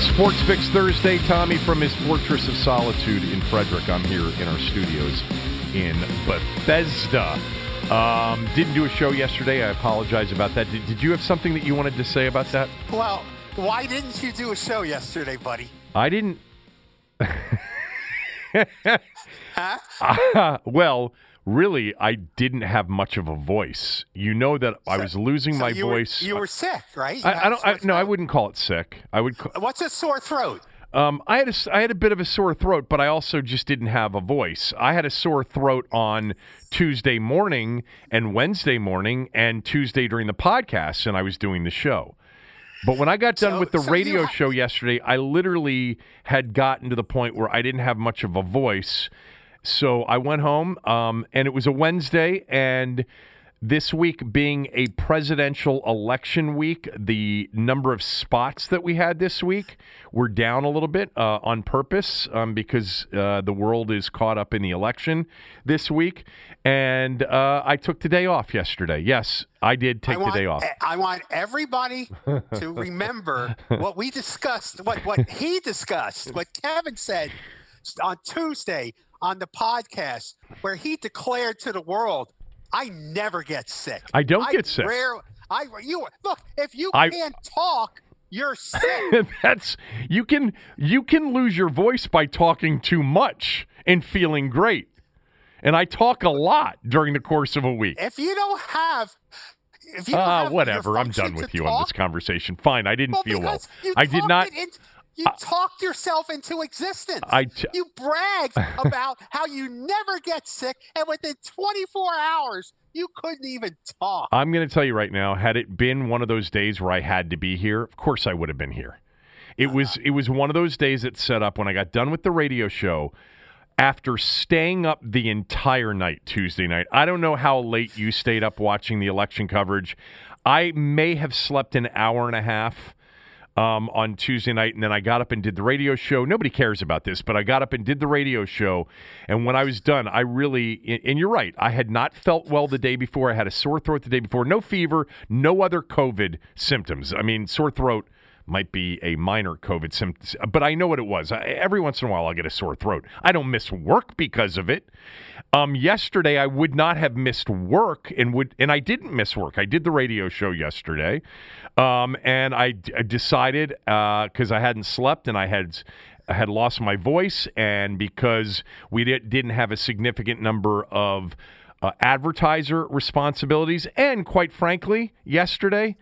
Sports Fix Thursday. Tommy from his Fortress of Solitude in Frederick. I'm here in our studios in Bethesda. Um, didn't do a show yesterday. I apologize about that. Did, did you have something that you wanted to say about that? Well, why didn't you do a show yesterday, buddy? I didn't. Huh? well, really, I didn't have much of a voice. You know that I was losing So my you voice. Were, you were sick, right? You I, had don't. I, no, I wouldn't call it sick. I would. Call, What's a sore throat? um, I had a, I had a bit of a sore throat, but I also just didn't have a voice. I had a sore throat on Tuesday morning and Wednesday morning and Tuesday during the podcast, and I was doing the show. But when I got done So- with the so radio ha- show yesterday, I literally had gotten to the point where I didn't have much of a voice. So I went home, um, and it was a Wednesday, and this week being a presidential election week, the number of spots that we had this week were down a little bit uh, on purpose um, because uh, the world is caught up in the election this week. And uh, I took the day off yesterday. Yes, I did take I want, the day off. I want everybody to remember what we discussed, what what he discussed, what Kevin said on Tuesday on the podcast, where he declared to the world, "I never get sick. I don't get sick. Rare, I you look if you I- can't talk, you're sick. That's you can you can lose your voice by talking too much and feeling great. And I talk a lot during the course of a week. if you don't have, if you don't ah, have whatever. I'm done with you on this conversation. Fine. I didn't feel well. I did not. it you talked yourself into existence. I you bragged about how you never get sick, and within 24 hours, you couldn't even talk. I'm going to tell you right now. Had it been one of those days where I had to be here, of course I would have been here. It was uh-huh. it was one of those days that set up when I got done with the radio show. After staying up the entire night Tuesday night, I don't know how late you stayed up watching the election coverage. I may have slept an hour and a half um, on Tuesday night, and then I got up and did the radio show. Nobody cares about this, but I got up and did the radio show. And when I was done, I really, and you're right, I had not felt well the day before. I had a sore throat the day before, no fever, no other COVID symptoms. I mean, sore throat might be a minor COVID symptom, but I know what it was. I, every once in a while, I'll get a sore throat. I don't miss work because of it. Um, yesterday, I would not have missed work, and would, and I didn't miss work. I did the radio show yesterday, um, and I, d- I decided because I hadn't slept and I had. I had lost my voice, and because we did, didn't have a significant number of uh, advertiser responsibilities, and quite frankly, yesterday,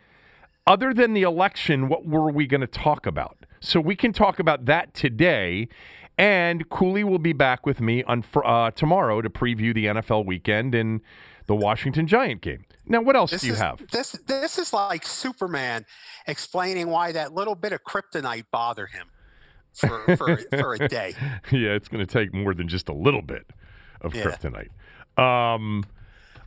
other than the election, what were we going to talk about? So we can talk about that today. And Cooley will be back with me on uh, tomorrow to preview the NFL weekend and the Washington Giant game. Now, what else This do you is, have? This this is like Superman explaining why that little bit of kryptonite bothered him for for, for a day. yeah, it's going to take more than just a little bit of Yeah. kryptonite. Um,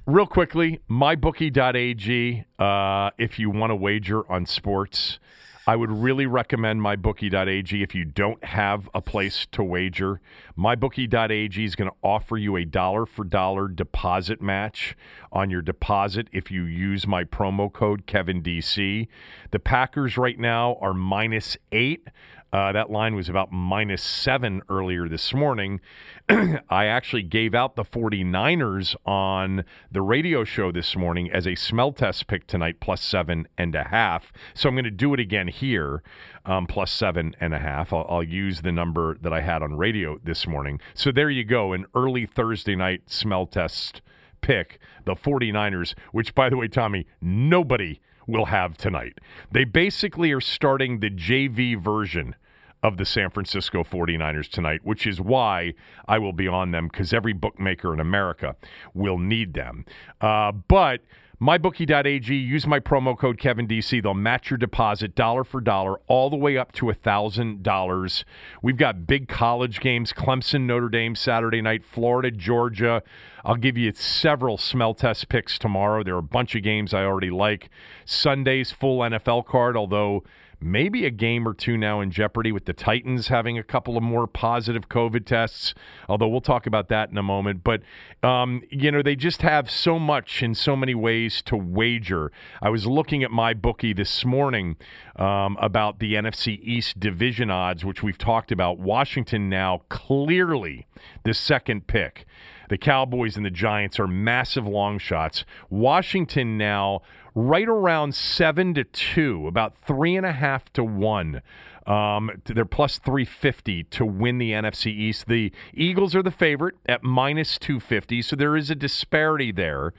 real quickly, mybookie.ag. Uh, if you want to wager on sports, I would really recommend mybookie.ag if you don't have a place to wager. Mybookie.ag is going to offer you a dollar for dollar deposit match on your deposit if you use my promo code KevinDC. The Packers right now are minus eight. Uh, that line was about minus seven earlier this morning. I actually gave out the 49ers on the radio show this morning as a smell test pick tonight, plus seven and a half. So I'm going to do it again here, um, plus seven and a half. I'll, I'll use the number that I had on radio this morning. So there you go, an early Thursday night smell test pick, the 49ers, which, by the way, Tommy, nobody will have tonight. They basically are starting the JV version of the San Francisco 49ers tonight, which is why I will be on them because every bookmaker in America will need them. Uh, but MyBookie.ag, use my promo code KevinDC. They'll match your deposit dollar for dollar all the way up to $1,000. We've got big college games Clemson, Notre Dame Saturday night, Florida, Georgia. I'll give you several smell test picks tomorrow. There are a bunch of games I already like. Sunday's full NFL card, although maybe a game or two now in jeopardy with the Titans having a couple of more positive COVID tests, although we'll talk about that in a moment. But, um, you know, they just have so much in so many ways to wager. I was looking at my bookie this morning um, about the NFC East division odds, which we've talked about. Washington now clearly the second pick. The Cowboys and the Giants are massive long shots. Washington now right around seven to two, about three and a half to one. Um, they're plus 350 to win the NFC East. The Eagles are the favorite at minus 250, so there is a disparity there.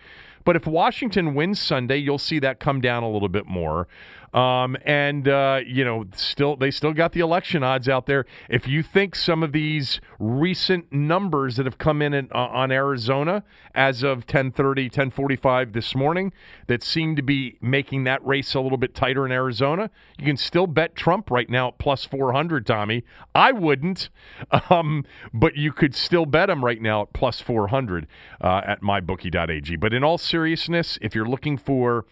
But if Washington wins Sunday, you'll see that come down a little bit more. Um, and uh, you know, still they still got the election odds out there. If you think some of these recent numbers that have come in uh, on Arizona as of 10:30, 10:45 this morning, that seem to be making that race a little bit tighter in Arizona, you can still bet Trump right now at plus 400. Tommy, I wouldn't, um, but you could still bet him right now at plus 400 uh, at mybookie.ag. But in all seriousness, if you're looking for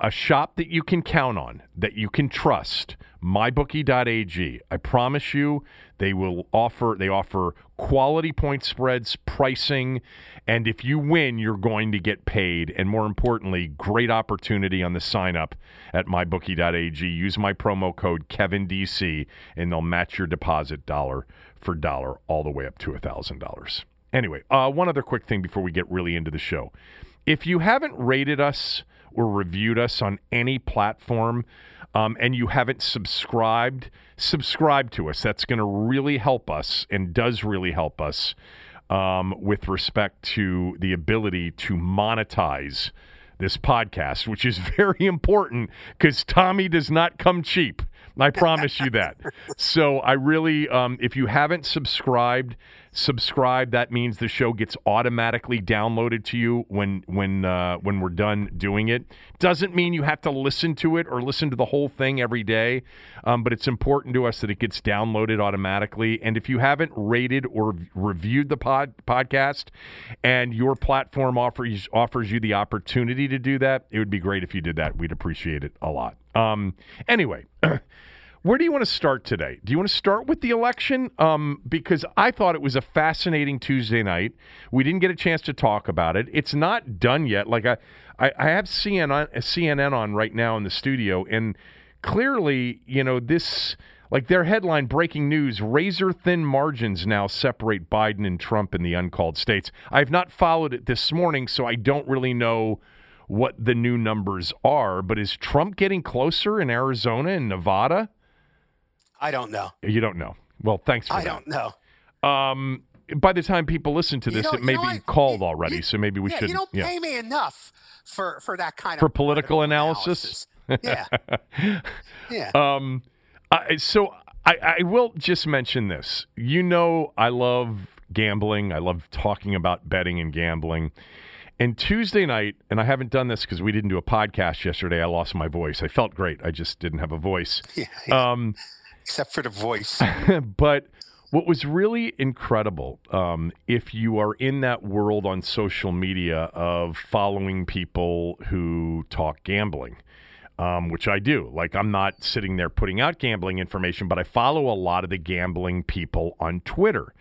a shop that you can count on, that you can trust, mybookie.ag. I promise you they will offer they offer quality point spreads, pricing, and if you win, you're going to get paid and more importantly, great opportunity on the sign up at mybookie.ag. Use my promo code KevinDC and they'll match your deposit dollar for dollar all the way up to $1000. Anyway, uh, one other quick thing before we get really into the show. If you haven't rated us or reviewed us on any platform um, and you haven't subscribed, subscribe to us. That's going to really help us and does really help us um, with respect to the ability to monetize this podcast, which is very important because Tommy does not come cheap. I promise you that. So I really, um, if you haven't subscribed, subscribe. That means the show gets automatically downloaded to you when when uh, when we're done doing it. Doesn't mean you have to listen to it or listen to the whole thing every day, um, but it's important to us that it gets downloaded automatically. And if you haven't rated or reviewed the pod podcast, and your platform offers offers you the opportunity to do that, it would be great if you did that. We'd appreciate it a lot. Um, anyway. Where do you want to start today? Do you want to start with the election? Um, because I thought it was a fascinating Tuesday night. We didn't get a chance to talk about it. It's not done yet. Like I, I, I have CNN, CNN on right now in the studio, and clearly, you know, this like their headline breaking news razor thin margins now separate Biden and Trump in the uncalled states. I've not followed it this morning, so I don't really know what the new numbers are. But is Trump getting closer in Arizona and Nevada? I don't know. You don't know. Well, thanks for I that. don't know. Um, by the time people listen to this, it may be called already, you, so maybe we yeah, should. You don't yeah. pay me enough for for that kind of for of political, analysis. analysis. yeah, yeah. Um, I, so I, I will just mention this. You know, I love gambling. I love talking about betting and gambling. And Tuesday night, and I haven't done this because we didn't do a podcast yesterday. I lost my voice. I felt great. I just didn't have a voice. Yeah, yeah. Um, Except for the voice. but what was really incredible, um, if you are in that world on social media of following people who talk gambling, um, which I do. Like, I'm not sitting there putting out gambling information, but I follow a lot of the gambling people on Twitter.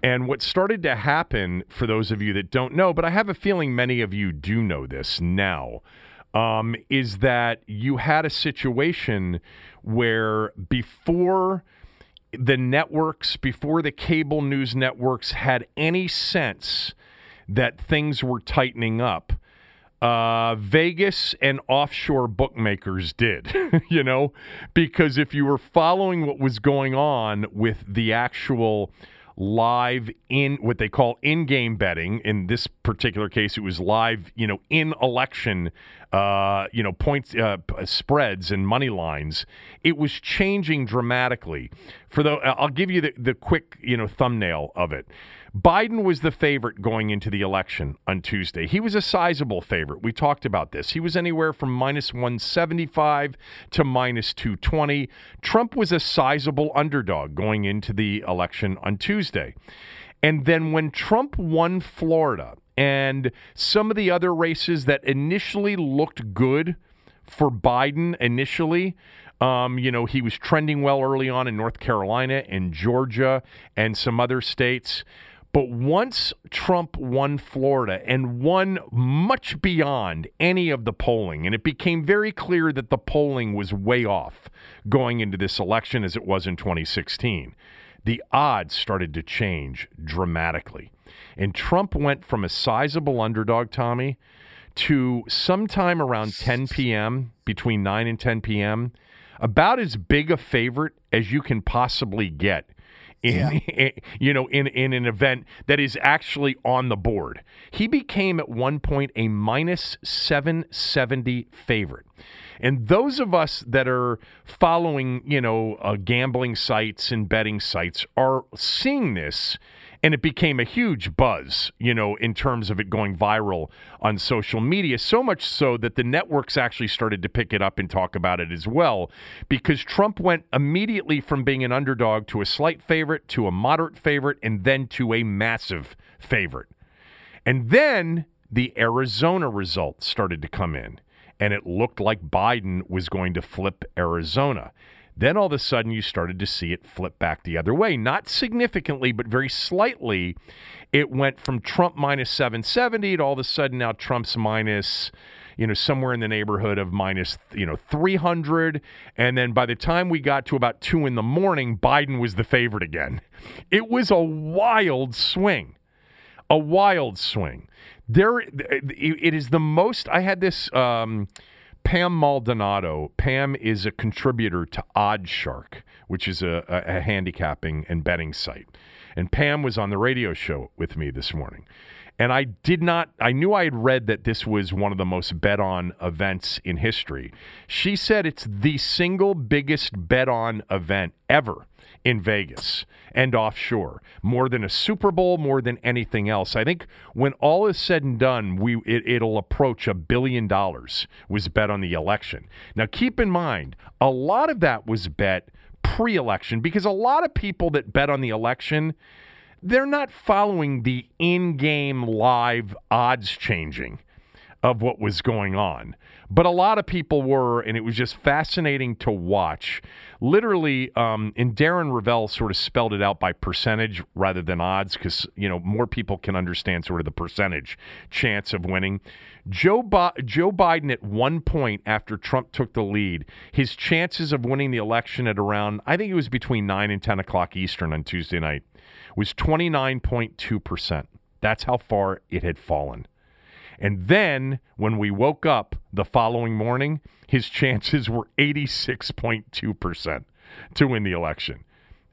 And what started to happen, for those of you that don't know, but I have a feeling many of you do know this now, um, is that you had a situation where before the networks, before the cable news networks had any sense that things were tightening up, uh, Vegas and offshore bookmakers did, you know, because if you were following what was going on with the actual live in what they call in-game betting. In this particular case, it was live, you know, in election, uh, you know, points, uh, spreads and money lines. It was changing dramatically. For the, I'll give you the, the quick, you know, thumbnail of it. Biden was the favorite going into the election on Tuesday. He was a sizable favorite. We talked about this. He was anywhere from minus 175 to minus 220. Trump was a sizable underdog going into the election on Tuesday. And then when Trump won Florida and some of the other races that initially looked good for Biden initially, um, you know, he was trending well early on in North Carolina and Georgia and some other states. But once Trump won Florida and won much beyond any of the polling, and it became very clear that the polling was way off going into this election as it was in 2016, the odds started to change dramatically. And Trump went from a sizable underdog, Tommy, to sometime around 10 p.m., between 9 and 10 p.m., about as big a favorite as you can possibly get in, yeah. you know in in an event that is actually on the board. He became at one point a minus 770 favorite. And those of us that are following, you know, uh, gambling sites and betting sites are seeing this and it became a huge buzz, you know, in terms of it going viral on social media. So much so that the networks actually started to pick it up and talk about it as well, because Trump went immediately from being an underdog to a slight favorite to a moderate favorite and then to a massive favorite. And then the Arizona results started to come in, and it looked like Biden was going to flip Arizona. Then all of a sudden, you started to see it flip back the other way. Not significantly, but very slightly. It went from Trump minus 770 to all of a sudden now Trump's minus, you know, somewhere in the neighborhood of minus, you know, 300. And then by the time we got to about two in the morning, Biden was the favorite again. It was a wild swing. A wild swing. There, it is the most. I had this. Um, Pam Maldonado. Pam is a contributor to OddsShark, which is a, a, a handicapping and betting site. And Pam was on the radio show with me this morning. And I did not, I knew I had read that this was one of the most bet on events in history. She said it's the single biggest bet on event ever in Vegas and offshore, more than a Super Bowl, more than anything else. I think when all is said and done, we it, will approach a billion dollars was bet on the election. Now, keep in mind, a lot of that was bet pre-election because a lot of people that bet on the election they're not following the in-game live odds changing of what was going on. But a lot of people were, and it was just fascinating to watch. Literally, um, and Darren Rovell sort of spelled it out by percentage rather than odds because, you know, more people can understand sort of the percentage chance of winning. Joe, Joe Biden, at one point after Trump took the lead, his chances of winning the election at around, I think it was between 9 and 10 o'clock Eastern on Tuesday night, was 29.2%. That's how far it had fallen. And then when we woke up the following morning, his chances were 86.2% to win the election.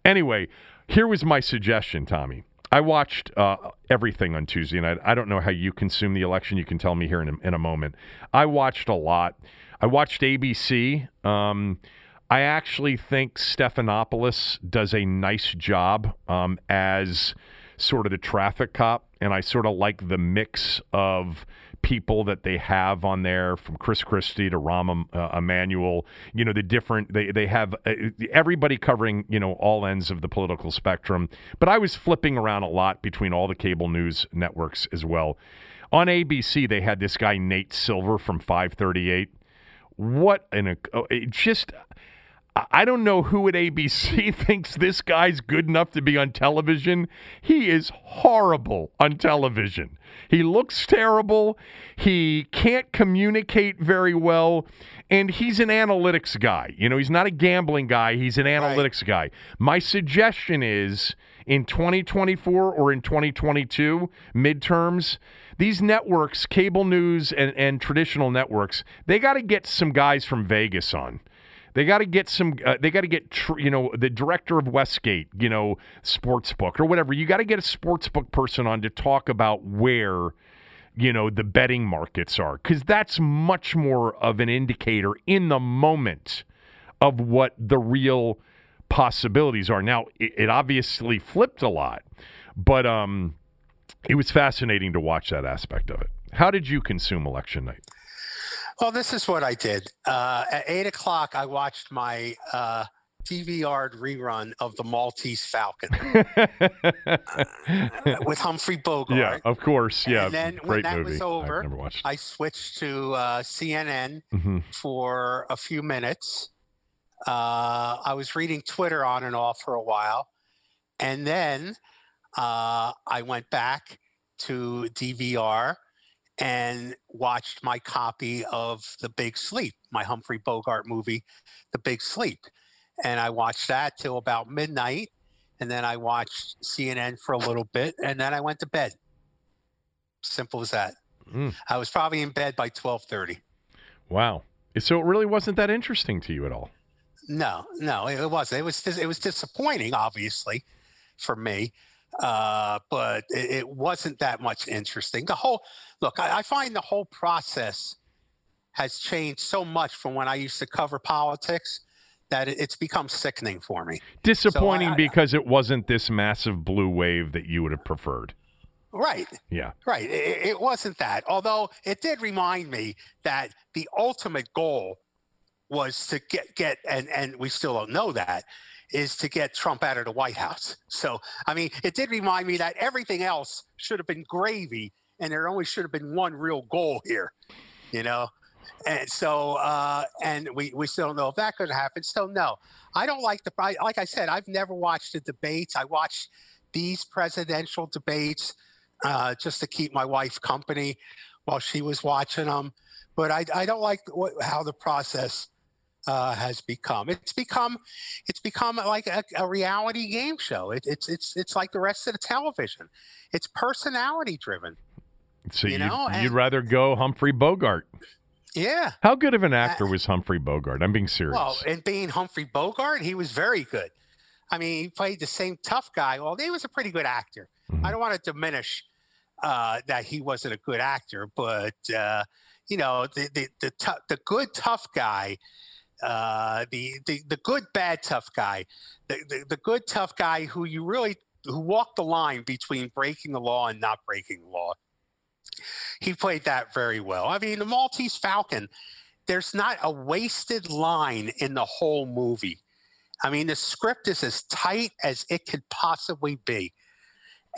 Anyway, here was my suggestion, Tommy. I watched uh, everything on Tuesday, I, I, don't know how you consume the election. You can tell me here in a, in a moment. I watched a lot. I watched ABC. Um, I actually think Stephanopoulos does a nice job um, as sort of the traffic cop, and I sort of like the mix of people that they have on there, from Chris Christie to Rahm uh, Emanuel. You know, the different they they have uh, everybody covering you know all ends of the political spectrum. But I was flipping around a lot between all the cable news networks as well. On ABC, they had this guy Nate Silver from 538 What an it just I don't know who at ABC thinks this guy's good enough to be on television. He is horrible on television. He looks terrible. He can't communicate very well. And he's an analytics guy. You know, he's not a gambling guy, he's an analytics right. guy. My suggestion is in 2024 or in 2022, midterms, these networks, cable news and, and traditional networks, they got to get some guys from Vegas on. They got to get some. Uh, they got to get tr- you know the director of Westgate, you know, sports book or whatever. You got to get a sports book person on to talk about where you know the betting markets are because that's much more of an indicator in the moment of what the real possibilities are. Now it, it obviously flipped a lot, but um, it was fascinating to watch that aspect of it. How did you consume election night? Well, this is what I did. Uh, at eight o'clock, I watched my uh, DVR rerun of the Maltese Falcon uh, with Humphrey Bogart. Yeah, of course. Yeah, and then when that movie. was over, I switched to uh, CNN mm-hmm. for a few minutes. Uh, I was reading Twitter on and off for a while, and then uh, I went back to DVR and watched my copy of The Big Sleep, my Humphrey Bogart movie, The Big Sleep. And I watched that till about midnight. And then I watched CNN for a little bit. And then I went to bed. Simple as that. Mm. I was probably in bed by 1230. Wow. So it really wasn't that interesting to you at all? No, no, it wasn't. It was it was disappointing, obviously, for me uh, but it, it, wasn't that much interesting. The whole look, I, I, find the whole process has changed so much from when I used to cover politics that it, it's become sickening for me. Disappointing so I, because it wasn't this massive blue wave that you would have preferred. Right. Yeah. Right. It, it wasn't that. Although it did remind me that the ultimate goal was to get get and and we still don't know that is to get Trump out of the White House. So, I mean, it did remind me that everything else should have been gravy and there only should have been one real goal here, you know? And so, uh, and we, we still don't know if that could happen. So, no, I don't like the, like I said, I've never watched the debates. I watched these presidential debates uh, just to keep my wife company while she was watching them. But I, I don't like what, how the process uh, has become. It's become, it's become like a, a reality game show. It, it's it's it's like the rest of the television. It's personality driven. So you know, you'd, rather go Humphrey Bogart. Yeah. How good of an actor uh, was Humphrey Bogart? I'm being serious. Well, and being Humphrey Bogart, he was very good. I mean, he played the same tough guy. Well, he was a pretty good actor. Mm-hmm. I don't want to diminish uh, that he wasn't a good actor, but uh, you know, the the the, t- the good tough guy uh, the, the good bad tough guy, the, the, the good tough guy who you really who walked the line between breaking the law and not breaking the law. He played that very well. I mean, the Maltese Falcon. There's not a wasted line in the whole movie. I mean, the script is as tight as it could possibly be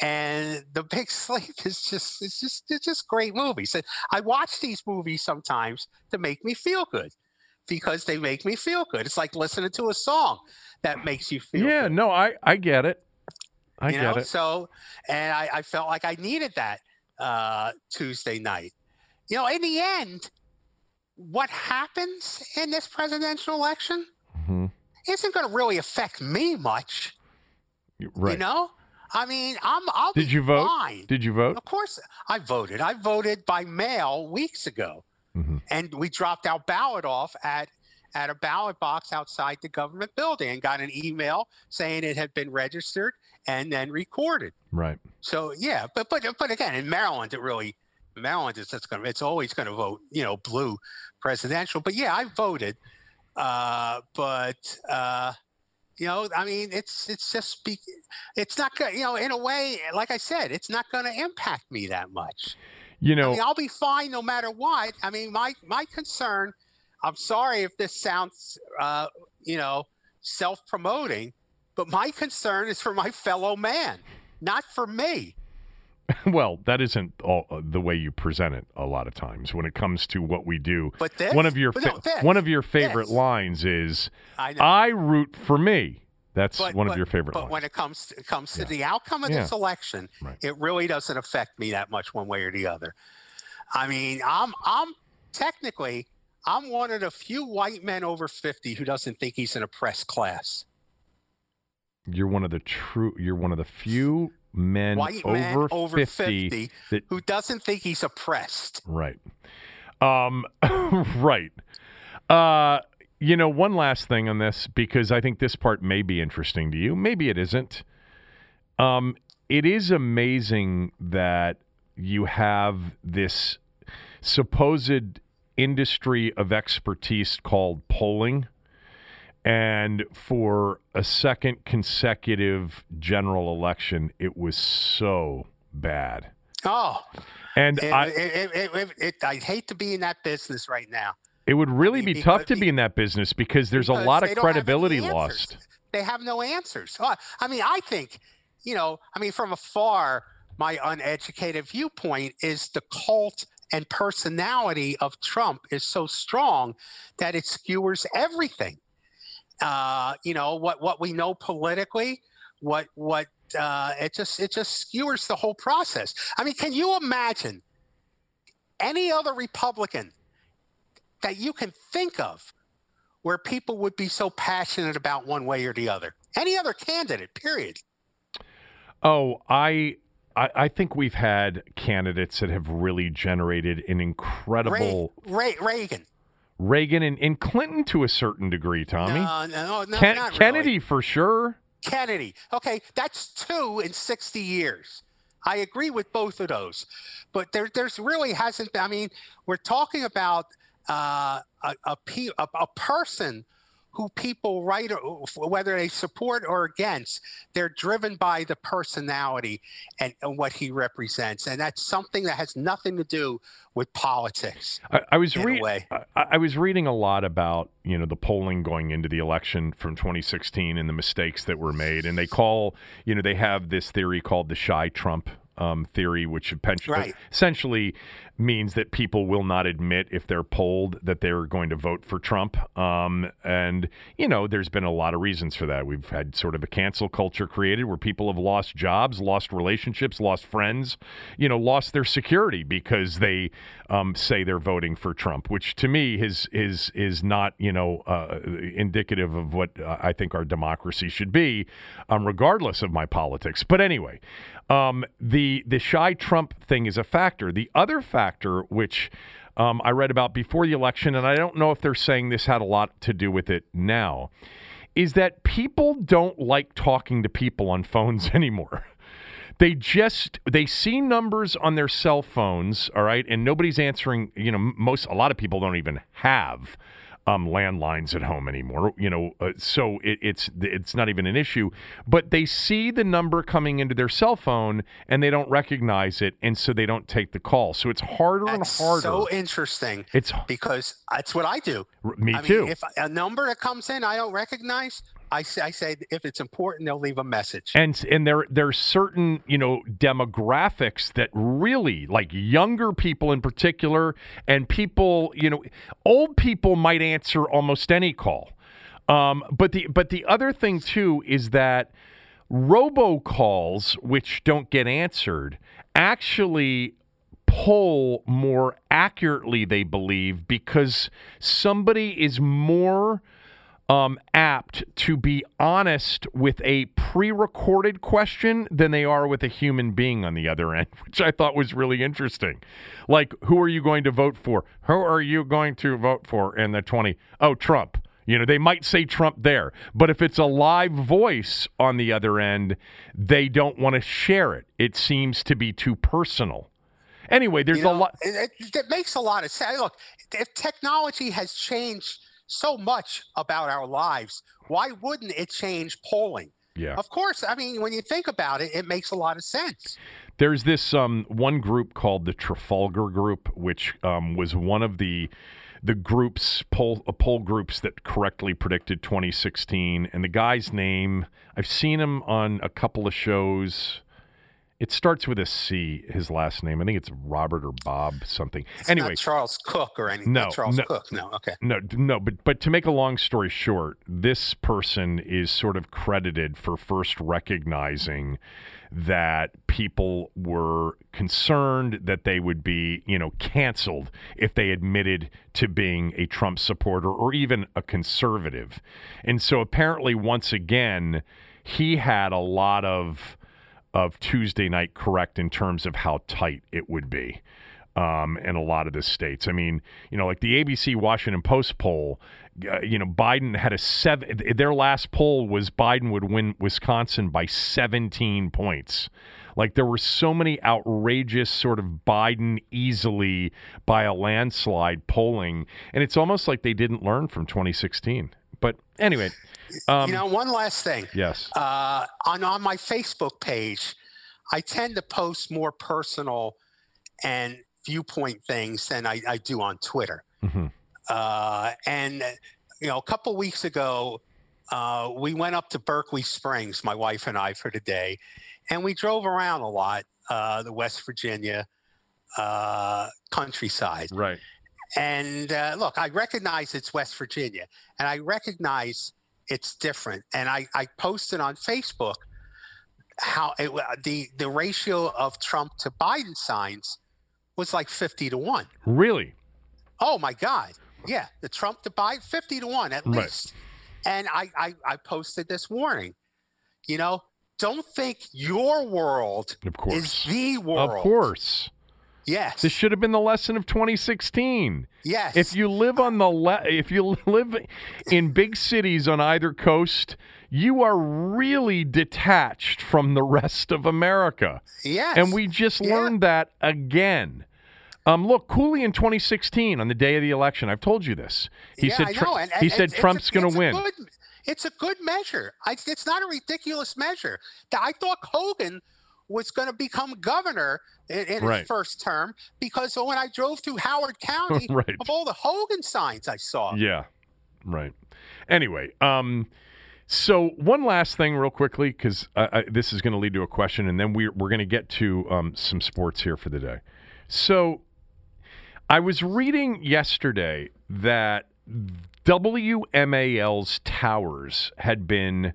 and the big sleep is just it's just it's just great movies i watch these movies sometimes to make me feel good because they make me feel good. It's like listening to a song that makes you feel. Yeah, good. no, I I get it. I you get know? it. So, and I, I felt like I needed that uh, Tuesday night. You know, in the end, what happens in this presidential election mm-hmm. isn't going to really affect me much. Right. You know, I mean, I'm. I'll Did you vote? Fine. Did you vote? Of course, I voted. I voted by mail weeks ago. Mm-hmm. And we dropped our ballot off at at a ballot box outside the government building and got an email saying it had been registered and then recorded. Right. So yeah, but but but again, in Maryland, it really Maryland is it's going to it's always going to vote you know blue presidential. But yeah, I voted. Uh, but uh, you know, I mean, it's it's just be, it's not going. You know, in a way, like I said, it's not going to impact me that much. You know, I mean, I'll be fine no matter what. I mean, my my concern. I'm sorry if this sounds, uh, you know, self-promoting, but my concern is for my fellow man, not for me. well, that isn't all, uh, the way you present it a lot of times when it comes to what we do. But this, one of your fa- no, this, one of your favorite this. lines is I. I root for me. That's But- one but- of your favorite But lines. when it comes it comes to Yeah. the outcome of this election, Right. it really doesn't affect me that much one way or the other. I mean, I'm I'm technically I'm one of the few white men over 50 who doesn't think he's an oppressed class. you're one of the true you're one of the few men White over, men over 50, 50 that Who doesn't think he's oppressed? Right. Um, right. Uh, you know, one last thing on this because I think this part may be interesting to you. Maybe it isn't. Um, it is amazing that you have this supposed industry of expertise called polling. And for a second consecutive general election, it was so bad. Oh, And it, I, it, it, I hate to be in that business right now. It would really be tough to be in that business because there's a lot of don't have any credibility lost. They have no answers. I mean, I think, you know, I mean, from afar, my uneducated viewpoint is the cult and personality of Trump is so strong that it skewers everything. Uh, you know what what we know politically, what what uh, it just it just skewers the whole process. I mean, can you imagine any other Republican that you can think of where people would be so passionate about one way or the other? Any other candidate, period. Oh, I, I think we've had candidates that have really generated an incredible Ray, Ray, Reagan. Reagan and, and Clinton to a certain degree, Tommy. No, no, no, Ken- not really. Kennedy for sure. Kennedy. Okay, that's two in 60 years. I agree with both of those. But there, there's really hasn't been, I mean, we're talking about uh, a, a, pe- a, a person who people write, whether they support or against, they're driven by the personality and, and what he represents. And that's something that has nothing to do with politics. I, I was reading. I, I was reading a lot about you know the polling going into the election from 2016 and the mistakes that were made, and they call you know they have this theory called the shy Trump um, theory, which Right. essentially means that people will not admit if they're polled that they're going to vote for Trump. Um, and you know, there's been a lot of reasons for that. We've had sort of a cancel culture created where people have lost jobs, lost relationships, lost friends, you know, lost their security because they um, say they're voting for Trump, which to me is is is not you know uh, indicative of what uh, I think our democracy should be, um, regardless of my politics. But anyway, um, the the shy Trump thing is a factor. The other factor, which um, I read about before the election, and I don't know if they're saying this had a lot to do with it now, is that people don't like talking to people on phones anymore. They just they see numbers on their cell phones, all right, and nobody's answering. You know, most a lot of people don't even have um, landlines at home anymore. You know, uh, so it, it's it's not even an issue. But they see the number coming into their cell phone and they don't recognize it, and so they don't take the call. So it's harder That's and harder. so interesting it's because that's what I do. me I too. Mean, if a number that comes in I don't recognize, I say, I say if it's important, they'll leave a message. and and there there's certain you know demographics that really like younger people in particular and people you know old people might answer almost any call um, but the but the other thing too is that robocalls which don't get answered actually poll more accurately they believe because somebody is more um, apt to be honest with a pre-recorded question than they are with a human being on the other end, which I thought was really interesting. Like, who are you going to vote for? Who are you going to vote for in the 20? Oh, Trump. You know, they might say Trump there, but if it's a live voice on the other end, they don't want to share it. It seems to be too personal. Anyway, there's You know, a lot. It makes a lot of sense. Look, if technology has changed so much about our lives, why wouldn't it change polling? Yeah. Of course. I mean, when you think about it, it makes a lot of sense. There's this um, one group called the Trafalgar Group, which um, was one of the the groups poll uh, poll groups that correctly predicted 2016. And the guy's name, I've seen him on a couple of shows. It starts with a C. His last name. I think it's Robert or Bob something. It's anyway, not Charles Cook or anything. No, Charles no. Cook. No. Okay. No, no, but but to make a long story short, this person is sort of credited for first recognizing that people were concerned that they would be, you know, canceled if they admitted to being a Trump supporter or even a conservative. And so apparently once again, he had a lot of of Tuesday night correct in terms of how tight it would be um, in a lot of the states. I mean, you know, like the ABC Washington Post poll, uh, you know, Biden had a seven. Their last poll was Biden would win Wisconsin by 17 points. Like there were so many outrageous sort of Biden easily by a landslide polling, and it's almost like they didn't learn from 2016. But anyway, um, you know, one last thing. yes, Uh, on on my Facebook page, I tend to post more personal and viewpoint things than I, I do on Twitter. Mhm. Uh, and you know, a couple weeks ago, uh, we went up to Berkeley Springs, my wife and I, for the day, and we drove around a lot, uh, the West Virginia uh, countryside. right, And uh, look, I recognize it's West Virginia, and I recognize it's different. And I, I posted on Facebook how it, the the ratio of Trump to Biden signs was like fifty to one. really, Oh my God! Yeah, the Trump to Biden fifty to one at Right. least. And I, I I posted this warning. You know, don't think your world of course. is the world. of course. Yes. This should have been the lesson of 2016. yes. If you live on the le- if you live in big cities on either coast, you are really detached from the rest of America. yes. And we just Yeah. learned that again. Um, look, Cooley in 2016 on the day of the election. I've told you this. He yeah, said I Tru- know. And, he said Trump's going to win. good- it's a good measure. I, it's not a ridiculous measure. I thought Hogan was going to become governor in, in Right. his first term because when I drove through Howard County, Right. of all the Hogan signs I saw. Yeah, right. Anyway, um, so one last thing, real quickly, because this is going to lead to a question, and then we're we're going to get to um, some sports here for the day. So, I was reading yesterday that WMAL's towers had been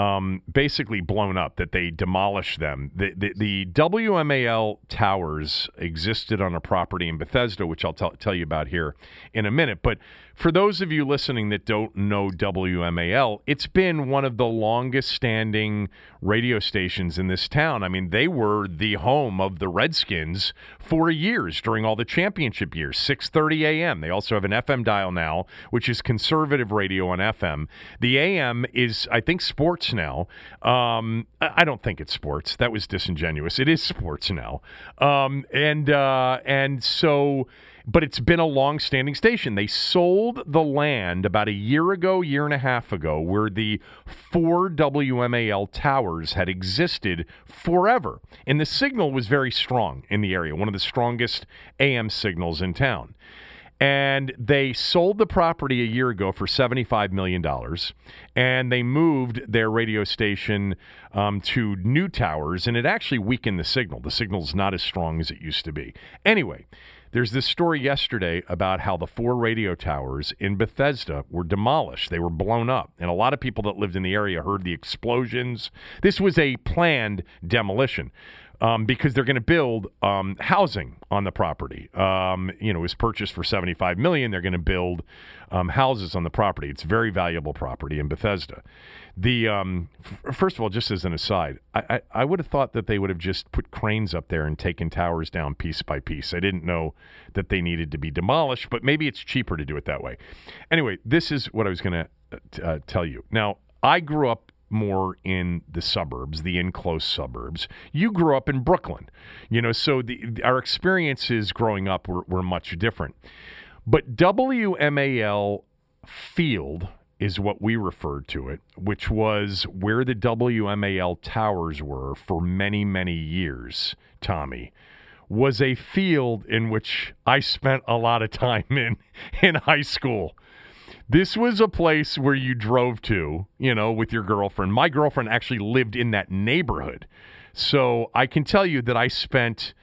um, basically blown up, that they demolished them. The, the, the WMAL towers existed on a property in Bethesda, which I'll tell tell you about here in a minute. But for those of you listening that don't know WMAL, it's been one of the longest standing radio stations in this town. I mean, they were the home of the Redskins for years during all the championship years, 6:30 a.m. They also have an FM dial now, which is conservative radio on FM. The AM is, I think, sports now. Um, I don't think it's sports. That was disingenuous. It is sports now, um, and uh, and so. But it's been a long-standing station. They sold the land about a year ago, year and a half ago, where the four WMAL towers had existed forever, and the signal was very strong in the area, one of the strongest AM signals in town. And they sold the property a year ago for $75 million. And they moved their radio station um, to new towers, and it actually weakened the signal. The signal's not as strong as it used to be. Anyway, there's this story yesterday about how the four radio towers in Bethesda were demolished. They were blown up. And a lot of people that lived in the area heard the explosions. This was a planned demolition um, because they're going to build um, housing on the property. Um, you know, it was purchased for 75 million. They're going to build um, houses on the property. It's very valuable property in Bethesda. The um, f- first of all, just as an aside, I, I, I would have thought that they would have just put cranes up there and taken towers down piece by piece. I didn't know that they needed to be demolished, but maybe it's cheaper to do it that way. Anyway, this is what I was going to uh, tell you. Now, I grew up more in the suburbs, the enclosed suburbs. You grew up in Brooklyn, you know, so the, our experiences growing up were, were much different. But WMAL Field is what we referred to it, which was where the WMAL towers were for many, many years, Tommy, was a field in which I spent a lot of time in in high school. This was a place where you drove to, you know, with your girlfriend. My girlfriend actually lived in that neighborhood. So I can tell you that I spent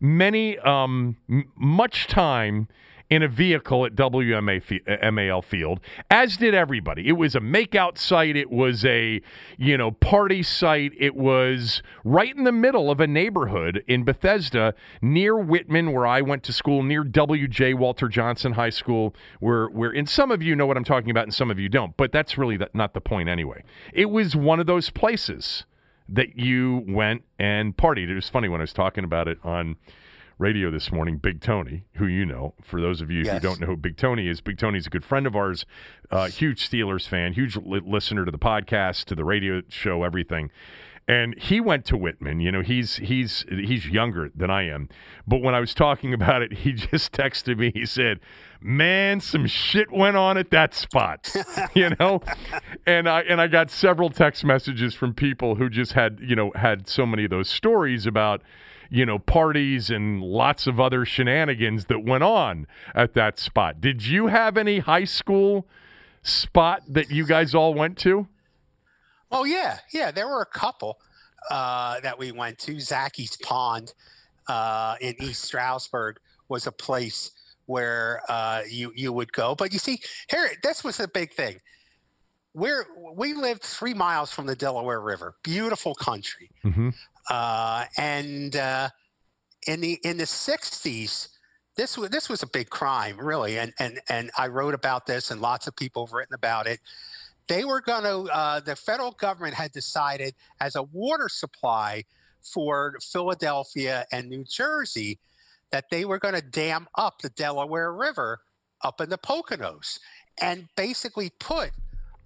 many, um, m- much time in a vehicle at WMA uh, Field, as did everybody. It was a makeout site. It was a, you know, party site. It was right in the middle of a neighborhood in Bethesda near Whitman, where I went to school, near W.J. Walter Johnson High School, where, where, and some of you know what I'm talking about and some of you don't, but that's really not the point anyway. It was one of those places that you went and partied. It was funny when I was talking about it on radio this morning, Big Tony, who you know. For those of you Yes. who don't know who Big Tony is, Big Tony's a good friend of ours, uh, huge Steelers fan, huge li- listener to the podcast, to the radio show, everything. And he went to Whitman. You know, he's he's he's younger than I am. But when I was talking about it, he just texted me. He said, "Man, some shit went on at that spot." you know, and I and I got several text messages from people who just had you know had so many of those stories about you know, parties and lots of other shenanigans that went on at that spot. Did you have any high school spot that you guys all went to? Oh yeah, yeah. There were a couple uh, that we went to. Zacky's Pond uh, in East Stroudsburg was a place where uh, you you would go. But you see, here this was a big thing. We're we lived three miles from the Delaware River, beautiful country, Mm-hmm. Uh, and uh, in the in the '60s, this was this was a big crime, really. And and and I wrote about this, and lots of people have written about it they were going to uh, the federal government had decided as a water supply for philadelphia and new jersey that they were going to dam up the delaware river up in the poconos and basically put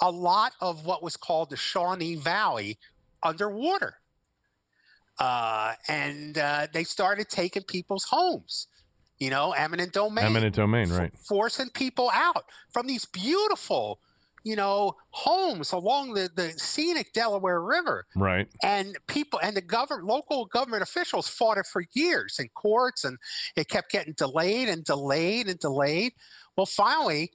a lot of what was called the shawnee valley underwater uh, and uh, they started taking people's homes you know eminent domain Eminent domain, f- right? forcing people out from these beautiful, you know, homes along the, the scenic Delaware River. Right. And people and the government, local government officials fought it for years in courts, and it kept getting delayed and delayed and delayed. Well, finally,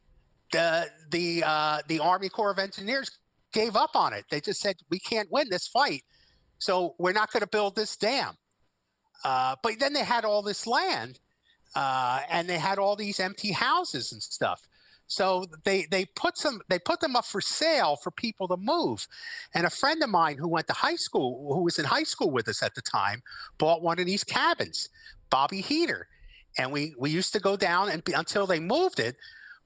the the uh, the Army Corps of Engineers gave up on it. They just said we can't win this fight, so we're not going to build this dam. Uh, but then they had all this land, uh, and they had all these empty houses and stuff. So they they put some they put them up for sale for people to move. And a friend of mine who went to high school, who was in high school with us at the time, bought one of these cabins, Bobby Heater. And we we used to go down and until they moved it,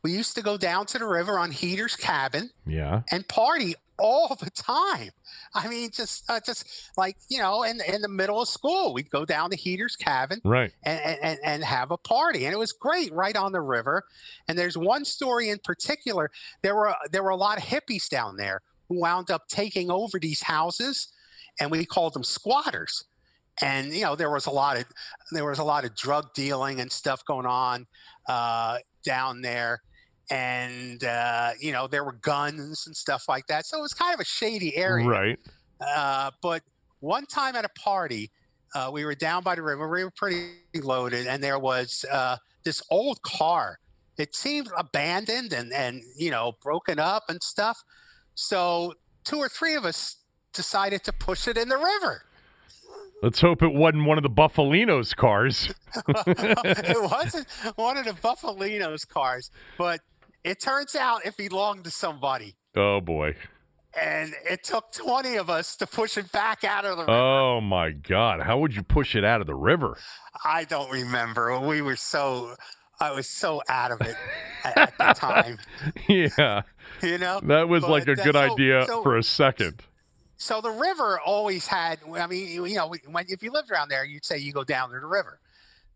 we used to go down to the river on Heater's cabin Yeah. and party all the time. I mean, just uh, just like you know, in in the middle of school, we'd go down to Heater's cabin Right. and, and, and have a party. And it was great right on the river. And there's one story in particular. There were there were a lot of hippies down there who wound up taking over these houses, and we called them squatters. And you know there was a lot of there was a lot of drug dealing and stuff going on uh, down there, and uh, you know there were guns and stuff like that. So it was kind of a shady area. Right. Uh, but one time at a party, uh, we were down by the river. We were pretty loaded, and there was uh, this old car. It seemed abandoned and and you know broken up and stuff. So two or three of us decided to push it in the river. Let's hope it wasn't one of the Bufalinos cars. it wasn't one of the Bufalinos cars, but it turns out it belonged to somebody. Oh boy. And it took 20 of us to push it back out of the river. Oh my God. How would you push it out of the river? I don't remember. We were so, I was so out of it at, at the time, yeah. you know? That was like a But, good so- idea so- for a second. So the river always had, I mean, you you know, when, if you lived around there, you'd say you go down to the river.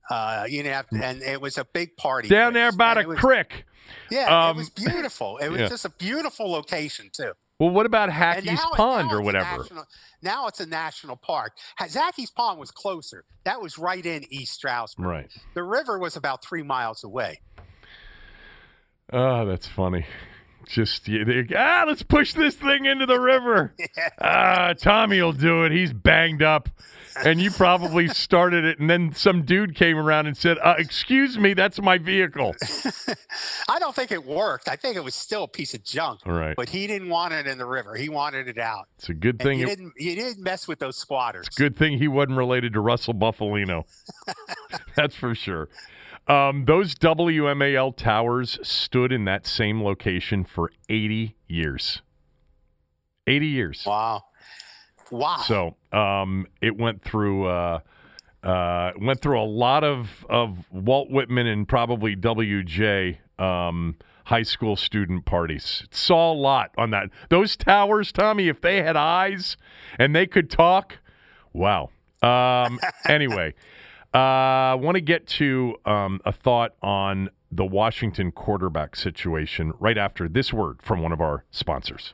Uh, you didn't have to, and it was a big party. Down place, there by and the was- creek. Yeah, Um, it was beautiful. It was yeah. just a beautiful location too. Well, what about Hackey's it- Pond or whatever? national- now it's a national park. Ha- Zacky's Pond was closer. That was right in East Stroudsburg. Right. The river was about three miles away. Oh, that's funny. Just you, they, ah, let's push this thing into the river. Ah, Tommy will do it. He's banged up, and you probably started it, and then some dude came around and said, uh, "Excuse me, that's my vehicle." I don't think it worked. I think it was still a piece of junk. All right, But he didn't want it in the river. He wanted it out. it's a good thing. he didn't. He didn't mess with those squatters. good thing he wasn't related to Russell Bufalino. That's for sure. Um, those WMAL towers stood in that same location for 80 years. 80 years. Wow. Wow. So um, it went through uh, uh, went through a lot of, of Walt Whitman and probably WJ um, high school student parties. Saw a lot on that. Those towers, Tommy, if they had eyes and they could talk, wow. Um, anyway, I uh, want to get to um, a thought on the Washington quarterback situation right after this word from one of our sponsors.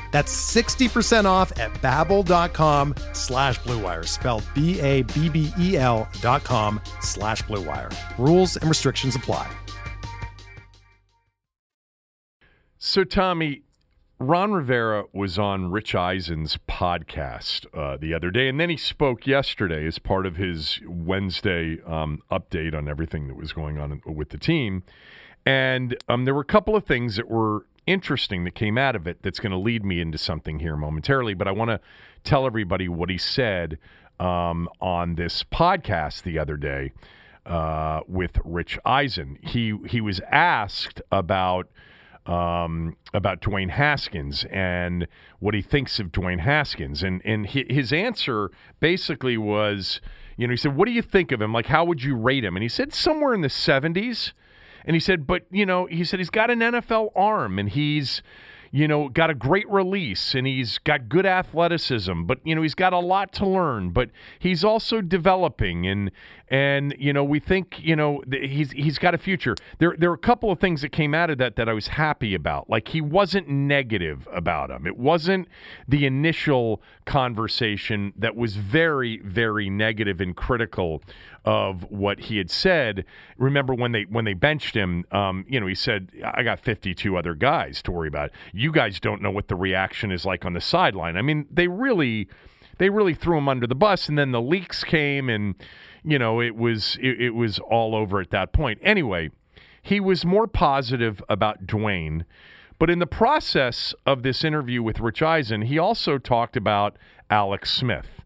That's 60% off at babbel.com slash bluewire, spelled B-A-B-B-E-L dot com slash bluewire. Rules and restrictions apply. So, Tommy, Ron Rivera was on Rich Eisen's podcast uh, the other day, and then he spoke yesterday as part of his Wednesday um, update on everything that was going on with the team. And um, there were a couple of things that were interesting that came out of it that's going to lead me into something here momentarily. But I want to tell everybody what he said um, on this podcast the other day uh, with Rich Eisen. He he was asked about um, about Dwayne Haskins and what he thinks of Dwayne Haskins. And, and his answer basically was, you know, he said, What do you think of him? Like, how would you rate him? And he said, Somewhere in the 70s. And he said, But, you know, he said he's got an NFL arm and he's, you know, got a great release and he's got good athleticism, but you know, he's got a lot to learn, but he's also developing and and you know, we think, you know, he's he's got a future. There there are a couple of things that came out of that that I was happy about. Like he wasn't negative about him. It wasn't the initial conversation that was very very negative and critical of what he had said. Remember when they when they benched him, um, you know, he said, "I got 52 other guys to worry about. You guys don't know what the reaction is like on the sideline." I mean, they really they really threw him under the bus, and then the leaks came, and you know, it was it, it was all over at that point. Anyway, he was more positive about Dwayne. But in the process of this interview with Rich Eisen, he also talked about Alex Smith.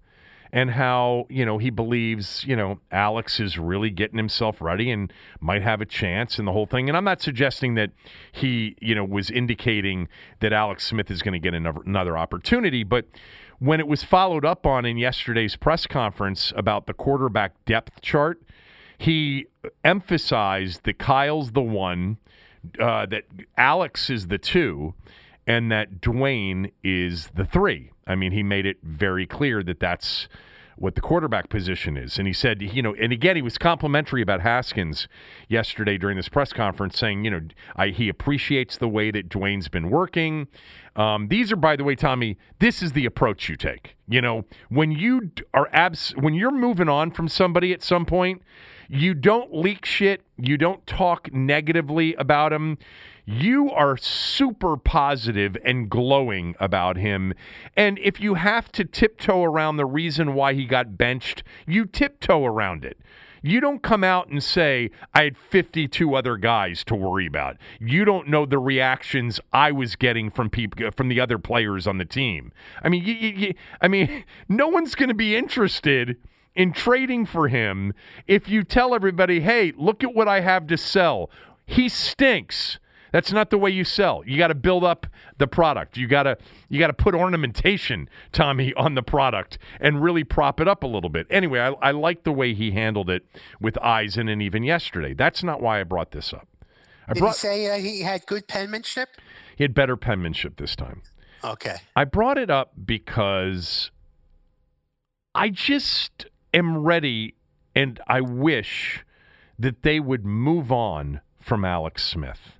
And how, you know, he believes, you know, Alex is really getting himself ready and might have a chance and the whole thing. And I'm not suggesting that he, you know, was indicating that Alex Smith is going to get another, another opportunity, but when it was followed up on in yesterday's press conference about the quarterback depth chart, he emphasized that Kyle's the one, uh, that Alex is the two, and that Dwayne is the three. I mean, he made it very clear that that's what the quarterback position is. And he said, you know, and again, he was complimentary about Haskins yesterday during this press conference, saying, you know, I, he appreciates the way that Dwayne's been working. Um, these are, by the way, Tommy, this is the approach you take. You know, when you are abs, when you're moving on from somebody at some point, you don't leak shit. You don't talk negatively about him. You are super positive and glowing about him. And if you have to tiptoe around the reason why he got benched, you tiptoe around it. You don't come out and say, I had 52 other guys to worry about. You don't know the reactions I was getting from people from the other players on the team. I mean, you, you, I mean, no one's going to be interested in trading for him if you tell everybody, hey, look at what I have to sell. He stinks. That's not the way you sell. You got to build up the product. You got to you got to put ornamentation, Tommy, on the product and really prop it up a little bit. Anyway, I, I like the way he handled it with Eisen and even yesterday. That's not why I brought this up. I Did brought, he say uh, he had good penmanship? He had better penmanship this time. Okay. I brought it up because I just am ready and I wish that they would move on from Alex Smith.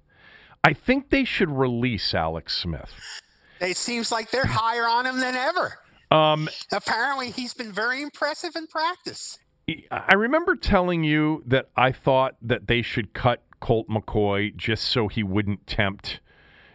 I think they should release Alex Smith. It seems like they're higher on him than ever. Um, Apparently, he's been very impressive in practice. I remember telling you that I thought that they should cut Colt McCoy just so he wouldn't tempt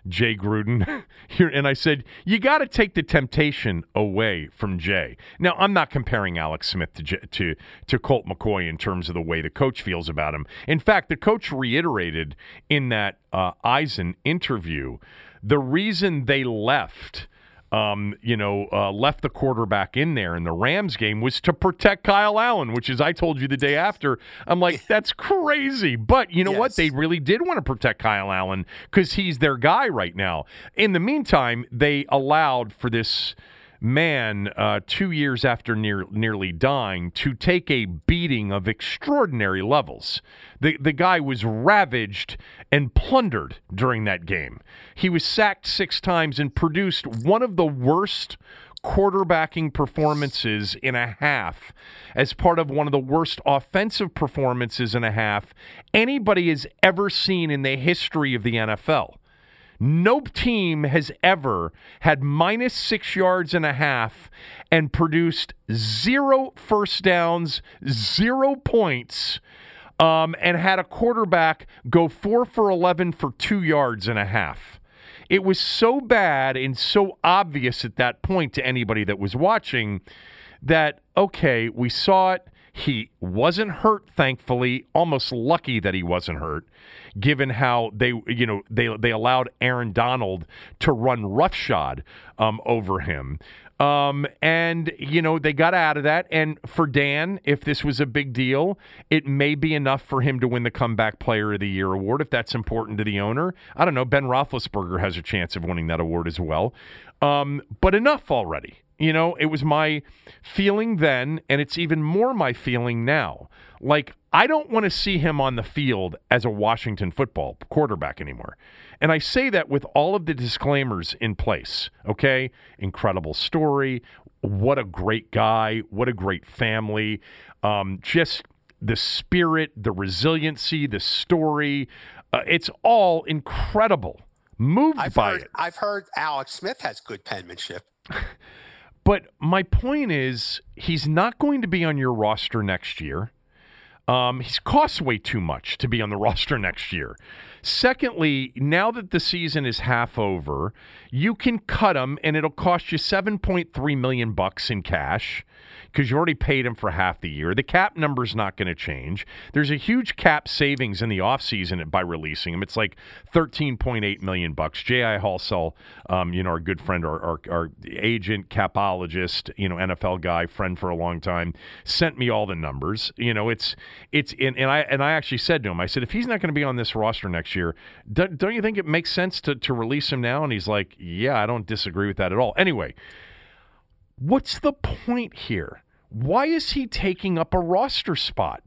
Jay Gruden here, and I said you got to take the temptation away from Jay. Now I'm not comparing Alex Smith to, to to Colt McCoy in terms of the way the coach feels about him. In fact, the coach reiterated in that uh, Eisen interview the reason they left um, you know, uh, left the quarterback in there in the Rams game was to protect Kyle Allen, which is I told you the day after. I'm like, that's crazy. But you know yes. what? They really did want to protect Kyle Allen because he's their guy right now. In the meantime, they allowed for this man, uh, two years after near, nearly dying, to take a beating of extraordinary levels. The, the guy was ravaged and plundered during that game. He was sacked six times and produced one of the worst quarterbacking performances in a half as part of one of the worst offensive performances in a half anybody has ever seen in the history of the NFL. No team has ever had minus six yards and a half and produced zero first downs, zero points, um, and had a quarterback go four for 11 for two yards and a half. It was so bad and so obvious at that point to anybody that was watching that, okay, we saw it. He wasn't hurt, thankfully. Almost lucky that he wasn't hurt given how they you know they they allowed Aaron Donald to run roughshod um, over him. Um, and, you know, they got out of that. And for Dan, if this was a big deal, it may be enough for him to win the Comeback Player of the Year award if that's important to the owner. I don't know. Ben Roethlisberger has a chance of winning that award as well. Um, but enough already. You know, it was my feeling then, and it's even more my feeling now. Like, I don't want to see him on the field as a Washington football quarterback anymore. And I say that with all of the disclaimers in place, okay? Incredible story. What a great guy. What a great family. Um, just the spirit, the resiliency, the story. Uh, it's all incredible. Moved I've by heard, it. I've heard Alex Smith has good penmanship. But my point is, he's not going to be on your roster next year. Um, he's costs way too much to be on the roster next year. Secondly, now that the season is half over, you can cut him, and it'll cost you seven point three million bucks in cash because you already paid him for half the year. The cap number's not going to change. There's a huge cap savings in the offseason by releasing him. It's like 13.8 million bucks. J.I. Halsell, um, you know, our good friend, our, our, our agent, capologist, you know, NFL guy, friend for a long time, sent me all the numbers. You know, it's it's and, and I and I actually said to him, I said, if he's not going to be on this roster next year, don't, you think it makes sense to to release him now? And he's like, yeah, I don't disagree with that at all. Anyway. What's the point here? Why is he taking up a roster spot?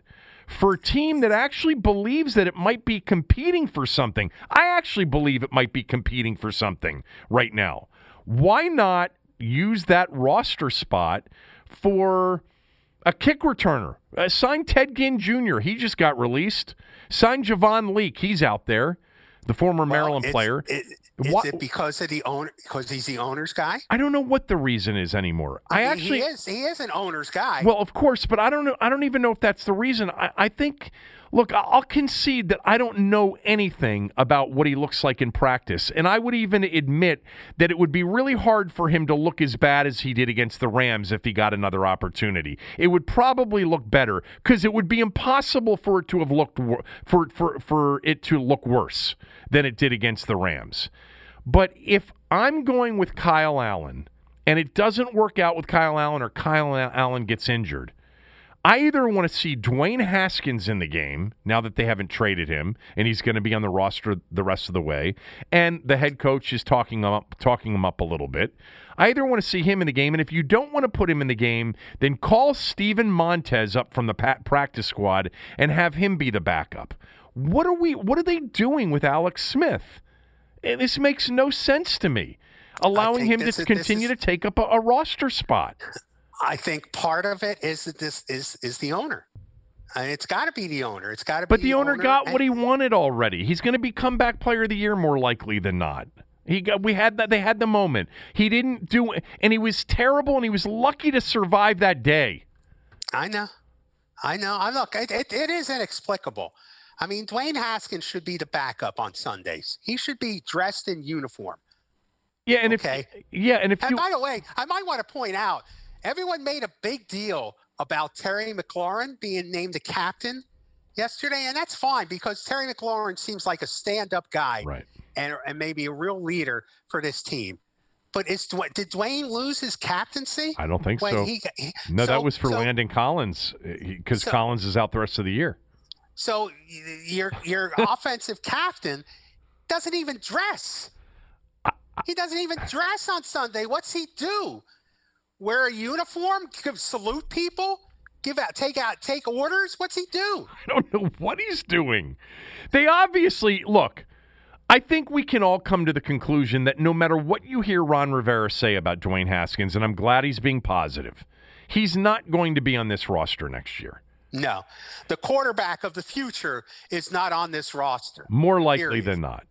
For a team that actually believes that it might be competing for something. I actually believe it might be competing for something right now. Why not use that roster spot for a kick returner? Uh, sign Ted Ginn Jr., he just got released. Sign Javon Leake, he's out there, the former Maryland Well, it's- player. it- is Why- it because of the owner? Because he's the owner's guy? I don't know what the reason is anymore. I, mean, actually he is. He is an owner's guy. Well, of course, but I don't know. I don't even know if that's the reason. I, I think. Look, I'll concede that I don't know anything about what he looks like in practice, and I would even admit that it would be really hard for him to look as bad as he did against the Rams if he got another opportunity. It would probably look better because it would be impossible for it to have looked for for for it to look worse than it did against the Rams. But if I'm going with Kyle Allen and it doesn't work out with Kyle Allen or Kyle Allen gets injured, I either want to see Dwayne Haskins in the game now that they haven't traded him and he's going to be on the roster the rest of the way, and the head coach is talking him up, talking him up a little bit. I either want to see him in the game, and if you don't want to put him in the game, then call Steven Montez up from the practice squad and have him be the backup. What are we? What are they doing with Alex Smith? Eh, This makes no sense to me. Allowing him to is- continue is- to take up a, a roster spot. I think part of it is that this is is the owner. And it's got to be the owner. It's got to But be the owner got and- what he wanted already. He's going to be comeback player of the year more likely than not. He got we had that they had the moment. He didn't do and he was terrible and he was lucky to survive that day. I know. I know. I look. It, it, it is inexplicable. I mean, Dwayne Haskins should be the backup on Sundays. He should be dressed in uniform. Yeah, and Okay. if yeah, and if And you by the way, I might want to point out, everyone made a big deal about Terry McLaurin being named the captain yesterday, and that's fine because Terry McLaurin seems like a stand-up guy right. and, and maybe a real leader for this team. But is did Dwayne lose his captaincy? I don't think so. he- he- no, so- that was for so- Landon Collins eh, because So- Collins is out the rest of the year. So your your offensive captain doesn't even dress. He doesn't even dress on Sunday. What's he do? Wear a uniform? Give, salute people? Give out? Take out? Take orders? What's he do? I don't know what he's doing. They obviously look. I think we can all come to the conclusion that no matter what you hear Ron Rivera say about Dwayne Haskins, and I'm glad he's being positive, he's not going to be on this roster next year. No, the quarterback of the future is not on this roster. More likely Period. than not.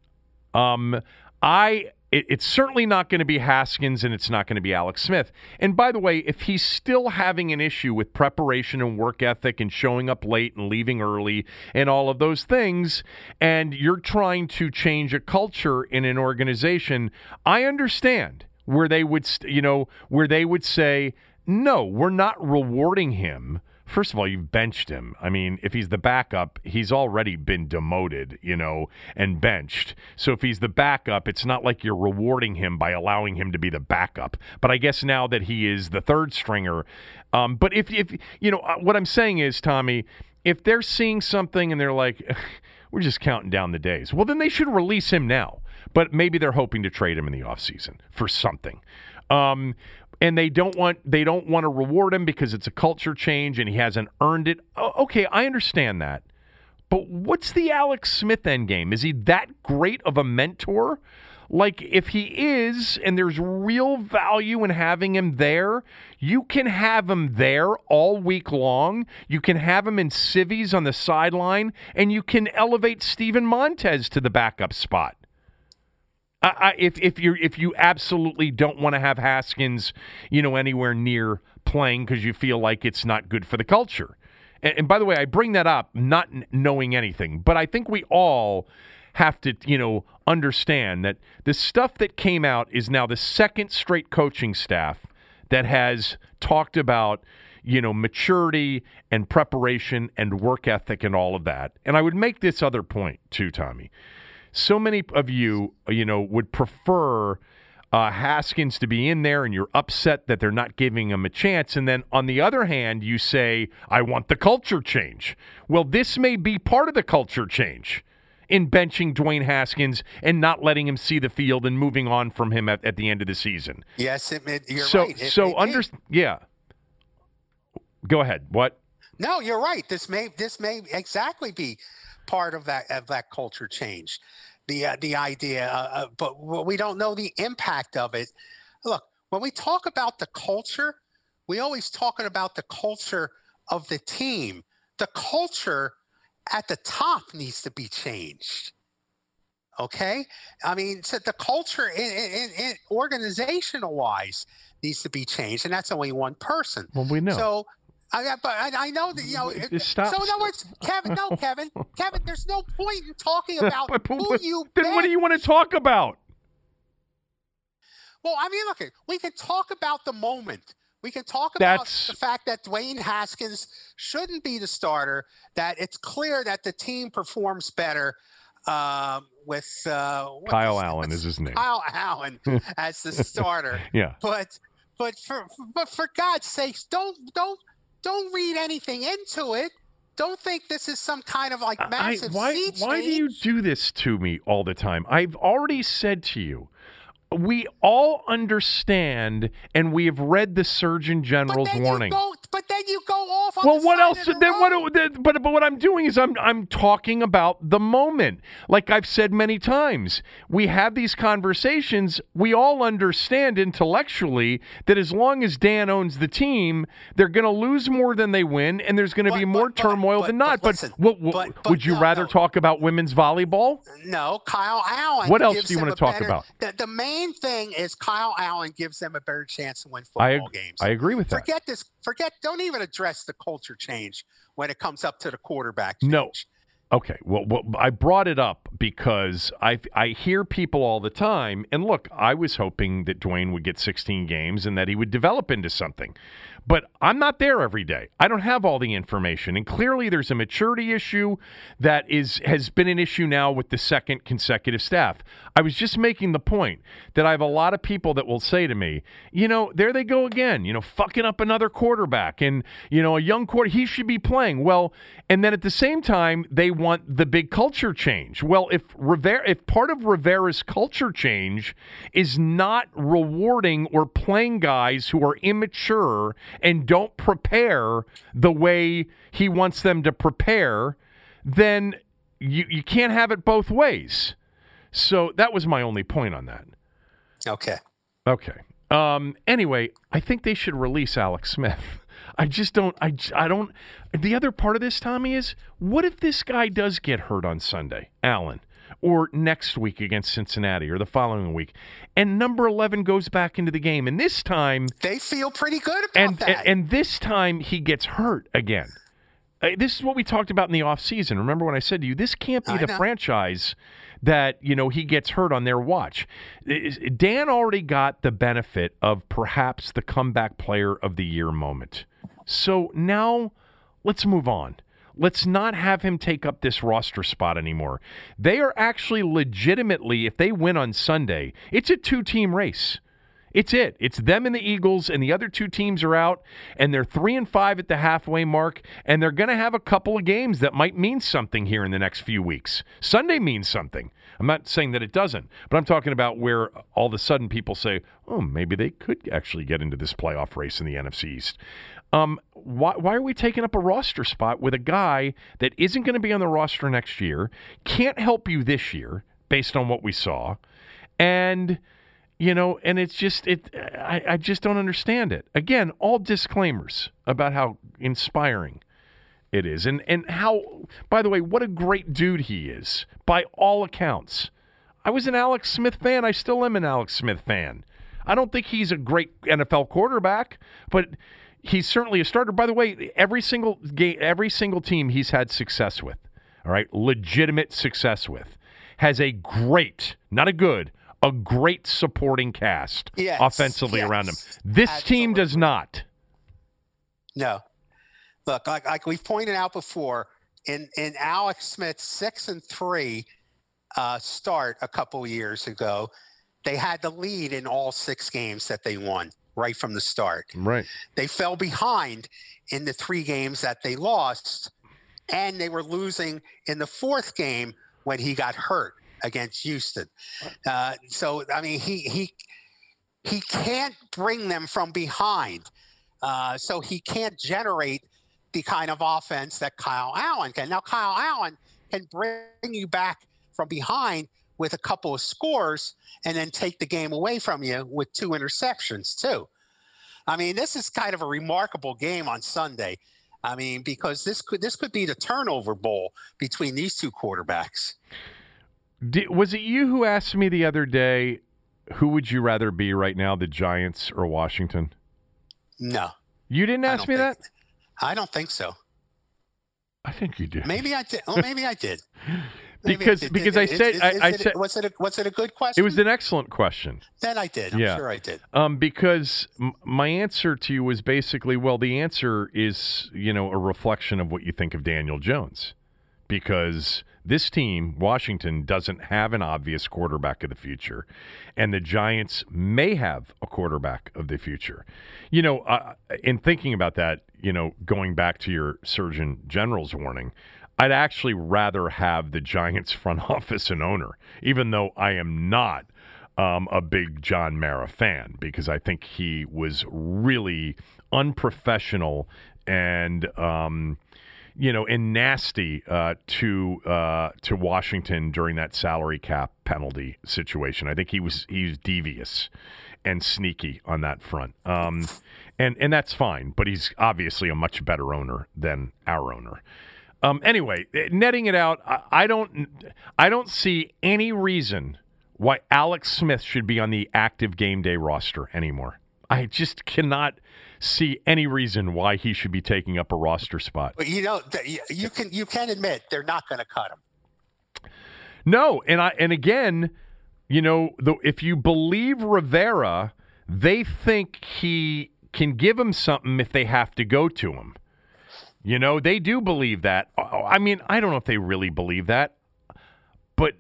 Um, I. It, it's certainly not going to be Haskins, and it's not going to be Alex Smith. And by the way, if he's still having an issue with preparation and work ethic, and showing up late and leaving early, and all of those things, and you're trying to change a culture in an organization, I understand where they would, you know, where they would say, no, we're not rewarding him. First of all, you've benched him. I mean, if he's the backup, he's already been demoted, you know, and benched. So if he's the backup, it's not like you're rewarding him by allowing him to be the backup. But I guess now that he is the third stringer, um, but if if you know uh, what I'm saying is, Tommy, if they're seeing something and they're like, we're just counting down the days, well, then they should release him now. But maybe they're hoping to trade him in the offseason for something. Um, and they don't want they don't want to reward him because it's a culture change and he hasn't earned it. Okay, I understand that. But what's the Alex Smith end game? Is he that great of a mentor? Like if he is and there's real value in having him there, you can have him there all week long. You can have him in civvies on the sideline and you can elevate Steven Montez to the backup spot. I, if if you if you absolutely don't want to have Haskins, you know, anywhere near playing because you feel like it's not good for the culture, And, and by the way, I bring that up not knowing anything, but I think we all have to, you know, understand that the stuff that came out is now the second straight coaching staff that has talked about, you know, maturity and preparation and work ethic and all of that. And I would make this other point too, Tommy. So many of you, you know, would prefer uh, Haskins to be in there and you're upset that they're not giving him a chance. And then on the other hand, you say, I want the culture change. Well, this may be part of the culture change in benching Dwayne Haskins and not letting him see the field and moving on from him at, at the end of the season. Yes, it, it, you're so, right. It so under, yeah. Go ahead. What? No, you're right. This may this may exactly be part of that of that culture change. The uh, the idea, uh, uh, but we don't know the impact of it. Look, when we talk about the culture, we always talking about the culture of the team. The culture at the top needs to be changed. Okay, I mean, so the culture in, in, in organizational wise needs to be changed, and that's only one person. Well, we know. So I, but I, I know that you know. It-. So in other words, Kevin, no, Kevin, Kevin. There's no point in talking about But- but- who you. then what do you want to talk about? Well, I mean, look, we can talk about the moment. We can talk That's- about the fact that Dwayne Haskins shouldn't be the starter. That it's clear that the team performs better um, with uh, Kyle is- Allen is his name. Kyle Allen as the starter. Yeah. but but for but for God's sakes, don't don't don't read anything into it. Don't think this is some kind of like I, massive why sea why do you do this to me all the time? I've already said to you, we all understand and we have read the Surgeon General's warning. You but then you go off. On well, what else? the Then what? But but what I'm doing is I'm I'm talking about the moment. Like I've said many times, we have these conversations. We all understand intellectually that as long as Dan owns the team, they're going to lose more than they win, and there's going to be more but- turmoil but- than but not. But, listen, what, what- but- would you no, rather no. talk about women's volleyball? No, Kyle Allen. What else do you wanna talk better- about? The, the main thing is Kyle Allen gives them a better chance to win football I games. I agree with that. Forget this. Forget. Don't even address the culture change when it comes up to the quarterback. Change. No. Okay, well, well, I brought it up because I I hear people all the time, and look, I was hoping that Dwayne would get 16 games and that he would develop into something, but I'm not there every day. I don't have all the information, and clearly there's a maturity issue that is has been an issue now with the second consecutive staff. I was just making the point that I have a lot of people that will say to me, you know, there they go again, you know, fucking up another quarterback, and you know, a young quarter, he should be playing well, and then at the same time they want the big culture change. Well, if Rivera, if part of Rivera's culture change is not rewarding or playing guys who are immature and don't prepare the way he wants them to prepare, then you you can't have it both ways. So that was my only point on that. Okay. Okay. Um, anyway, I think they should release Alex Smith. I just don't. I, I don't. The other part of this, Tommy, is what if this guy does get hurt on Sunday, Allen, or next week against Cincinnati, or the following week, and number eleven goes back into the game, and this time, They feel pretty good about and that. and this time he gets hurt again. Uh, this is what we talked about in the offseason. Remember when I said to you, this can't be I the know. franchise that, you know, he gets hurt on their watch. Dan already got the benefit of perhaps the comeback player of the year moment. So now let's move on. Let's not have him take up this roster spot anymore. They are actually legitimately, if they win on Sunday, it's a two team race. It's it. It's them and the Eagles, and the other two teams are out, and they're three and five at the halfway mark, and they're going to have a couple of games that might mean something here in the next few weeks. Sunday means something. I'm not saying that it doesn't, but I'm talking about where all of a sudden people say, "Oh, maybe they could actually get into this playoff race in the NFC East." Um, why, why are we taking up a roster spot with a guy that isn't going to be on the roster next year, can't help you this year based on what we saw, and you know, and it's just it. I, I just don't understand it. Again, all disclaimers about how inspiring it is, and and how. By the way, what a great dude he is by all accounts. I was an Alex Smith fan. I still am an Alex Smith fan. I don't think he's a great NFL quarterback, but he's certainly a starter. By the way, every single game, every single team he's had success with, all right, legitimate success with, has a great, not a good, a great supporting cast Yes, offensively around him. yes, This team does not. No. Look, like, like we've pointed out before, in, in Alex Smith's six and three uh, start a couple years ago, they had the lead in all six games that they won right from the start. Right. They fell behind in the three games that they lost, and they were losing in the fourth game when he got hurt against Houston. Uh, so I mean, he he he can't bring them from behind. Uh, so he can't generate the kind of offense that Kyle Allen can. Now, Kyle Allen can bring you back from behind with a couple of scores and then take the game away from you with two interceptions, too. I mean, this is kind of a remarkable game on Sunday. I mean, because this could this could be the turnover bowl between these two quarterbacks. Di was it you who asked me the other day, who would you rather be right now, the Giants or Washington? No, You didn't ask me think- that. I don't think so. I think you did. Maybe I did. Oh, maybe I did. Because- because I said- I- I said- was it a, was it a good question? It was an excellent question. Then I did. I'm Yeah. sure I did. Um, because m- my answer to you was basically, well, the answer is, you know, a reflection of what you think of Daniel Jones. Because this team, Washington, doesn't have an obvious quarterback of the future, and the Giants may have a quarterback of the future. You know, uh, in thinking about that, you know, going back to your Surgeon General's warning, I'd actually rather have the Giants front office and owner, even though I am not um, a big John Mara fan because I think he was really unprofessional and um, you know and nasty uh, to uh, to Washington during that salary cap penalty situation. I think he was he was devious and sneaky on that front. Um, and and that's fine, but he's obviously a much better owner than our owner. Um, anyway, eh, netting it out, I, I don't, I don't see any reason why Alex Smith should be on the active game day roster anymore. I just cannot see any reason why he should be taking up a roster spot. You know, you can you can admit they're not going to cut him. No, and I and again, you know, the, if you believe Rivera, they think he can give him something if they have to go to him. You know, they do believe that. Oh, I mean, I don't know if they really believe that, but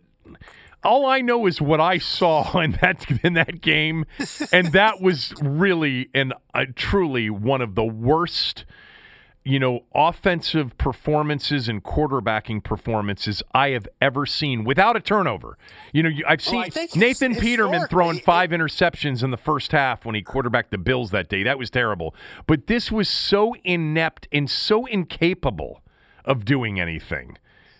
all I know is what I saw in that in that game, and that was really and uh, truly one of the worst you know, offensive performances and quarterbacking performances I have ever seen without a turnover. You know, I've oh, seen think Nathan Peterman throwing five interceptions in the first half when he quarterbacked the Bills that day. That was terrible. But this was so inept and so incapable of doing anything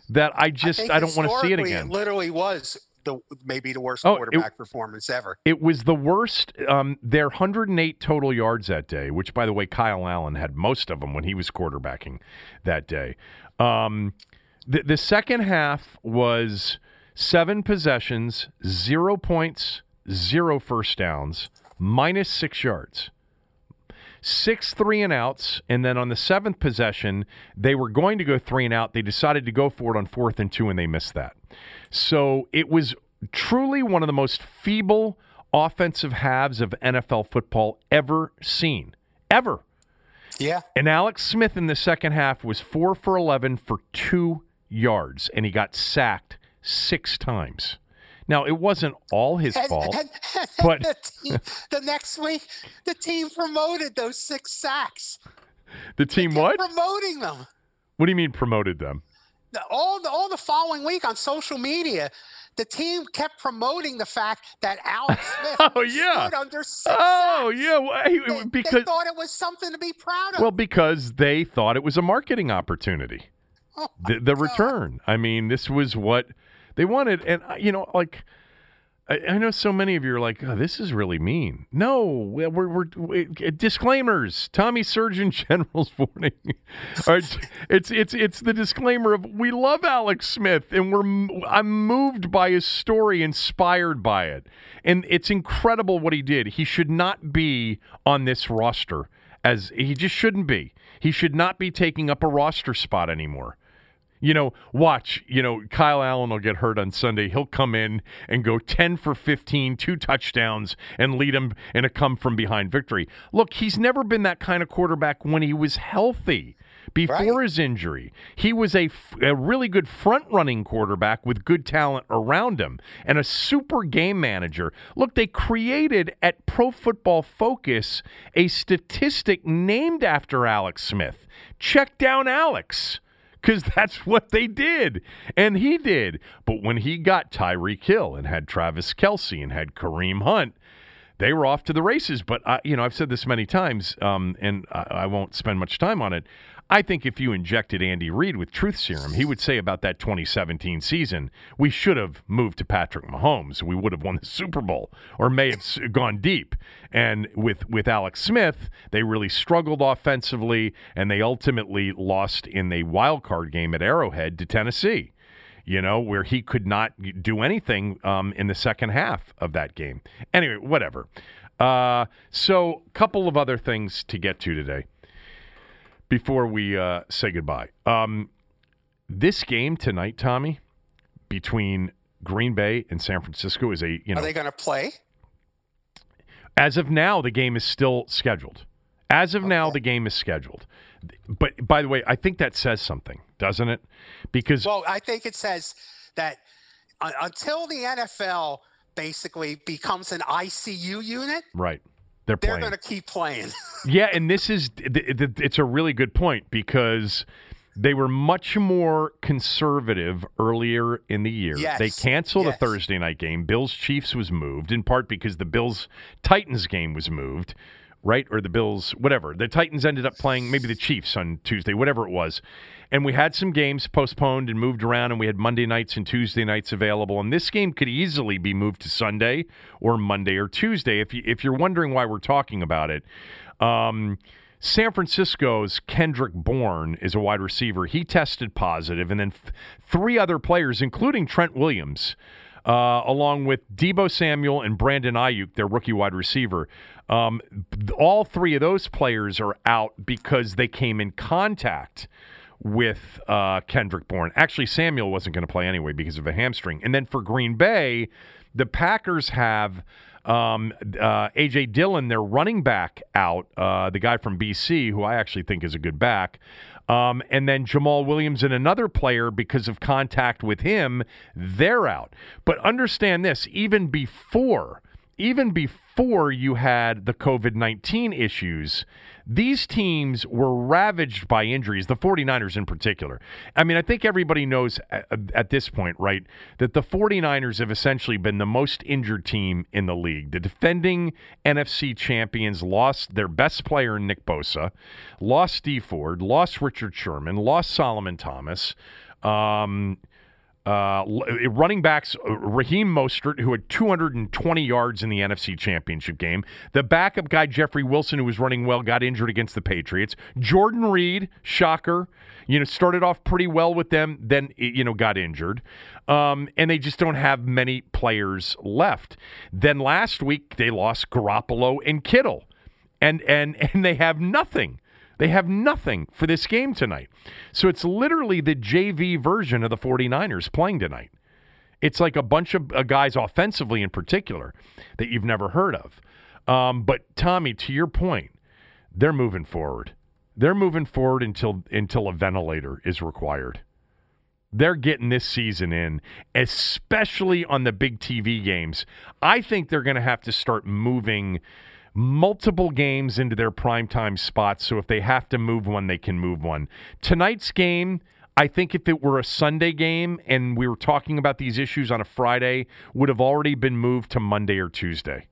that I just think I, don't want to see it again. literally was the maybe the worst Oh, it- quarterback performance ever. It was the worst. Um, their 108 total yards that day, which, by the way, Kyle Allen had most of them when he was quarterbacking that day. Um, the, the second half was seven possessions, zero points, zero first downs, minus six yards. Six three and outs, and then on the seventh possession, they were going to go three and out. They decided to go for it on fourth and two, and they missed that. So it was truly one of the most feeble offensive halves of NFL football ever seen. Ever. Yeah, And Alex Smith in the second half was four for 11 for two yards, and he got sacked six times. Now, it wasn't all his and, fault. and- and but- the, team, the next week the team promoted those six sacks. The team what? Promoting them. What do you mean promoted them? All the all the following week on social media, the team kept promoting the fact that Alex Smith Oh, yeah. stood under six Oh, sacks. yeah. well, he- They, they thought it was something to be proud of. well, because they thought it was a marketing opportunity. Oh, the, the return. I mean, this was what they wanted, and uh, you know, like I, I know so many of you are like, oh, "This is really mean." No, we're, we're, we're disclaimers. Tommy Surgeon General's warning. Right, it's it's it's the disclaimer of we love Alex Smith, and we're I'm moved by his story, inspired by it, and it's incredible what he did. He should not be on this roster as he just shouldn't be. He should not be taking up a roster spot anymore. You know, watch, you know, Kyle Allen will get hurt on Sunday. He'll come in and go 10 for 15, two touchdowns, and lead him in a come from behind victory. Look, he's never been that kind of quarterback when he was healthy before right. his injury. He was a, a really good front running quarterback with good talent around him and a super game manager. Look, they created at Pro Football Focus a statistic named after Alex Smith. Check down Alex because that's what they did. And he did. But when he got Tyreek Hill and had Travis Kelce and had Kareem Hunt, they were off to the races. But, I, you know, I've said this many times, um, and I, I won't spend much time on it. I think if you injected Andy Reid with truth serum, he would say about that 2017 season, we should have moved to Patrick Mahomes. We would have won the Super Bowl or may have gone deep. And with, with Alex Smith, they really struggled offensively, and they ultimately lost in the wild card game at Arrowhead to Tennessee you know, where he could not do anything um, in the second half of that game. Anyway, whatever. Uh, so, a couple of other things to get to today before we uh, say goodbye. Um, this game tonight, Tommy, between Green Bay and San Francisco is a you know. Are they going to play? As of now, the game is still scheduled. As of okay. now, the game is scheduled. But by the way, I think that says something, doesn't it? Because well, I think it says that uh, until the NFL basically becomes an ICU unit, right? They're they're going to keep playing. yeah, and this is it's a really good point because they were much more conservative earlier in the year. Yes. They canceled yes. a Thursday night game. Bills Chiefs was moved in part because the Bills Titans game was moved, right? Or the Bills whatever. The Titans ended up playing maybe the Chiefs on Tuesday, whatever it was. And we had some games postponed and moved around, and we had Monday nights and Tuesday nights available. And this game could easily be moved to Sunday or Monday or Tuesday. If you if you're wondering why we're talking about it, um, San Francisco's Kendrick Bourne is a wide receiver. He tested positive, and then th- three other players, including Trent Williams. Uh, along with Deebo Samuel and Brandon Aiyuk, their rookie wide receiver. Um, all three of those players are out because they came in contact with uh, Kendrick Bourne. Actually, Samuel wasn't going to play anyway because of a hamstring. And then for Green Bay, the Packers have um, uh, AJ Dillon, their running back, out. Uh, the guy from BC, who I actually think is a good back. Um, and then Jamaal Williams and another player, because of contact with him, they're out. But understand this: even before, even before you had the COVID nineteen issues these teams were ravaged by injuries, the 49ers in particular. I mean, I think everybody knows at, at, this point, right, that the 49ers have essentially been the most injured team in the league. The defending NFC champions lost their best player, Nick Bosa, lost Dee Ford, lost Richard Sherman, lost Solomon Thomas. Um, uh, running backs, uh, Raheem Mostert, who had 220 yards in the NFC Championship game. The backup guy, Jeffrey Wilson, who was running well, got injured against the Patriots. Jordan Reed, shocker, you know, started off pretty well with them, then, you know, got injured. Um, and they just don't have many players left. Then last week, they lost Garoppolo and Kittle. And, and, and they have nothing. They have nothing for this game tonight. So it's literally the JV version of the 49ers playing tonight. It's like a bunch of uh, guys offensively in particular that you've never heard of. Um, but Tommy, to your point, they're moving forward. They're moving forward until until a ventilator is required. They're getting this season in, especially on the big TV games. I think they're going to have to start moving multiple games into their primetime spots. So if they have to move one, they can move one. Tonight's game, I think if it were a Sunday game and we were talking about these issues on a Friday, would have already been moved to Monday or Tuesday.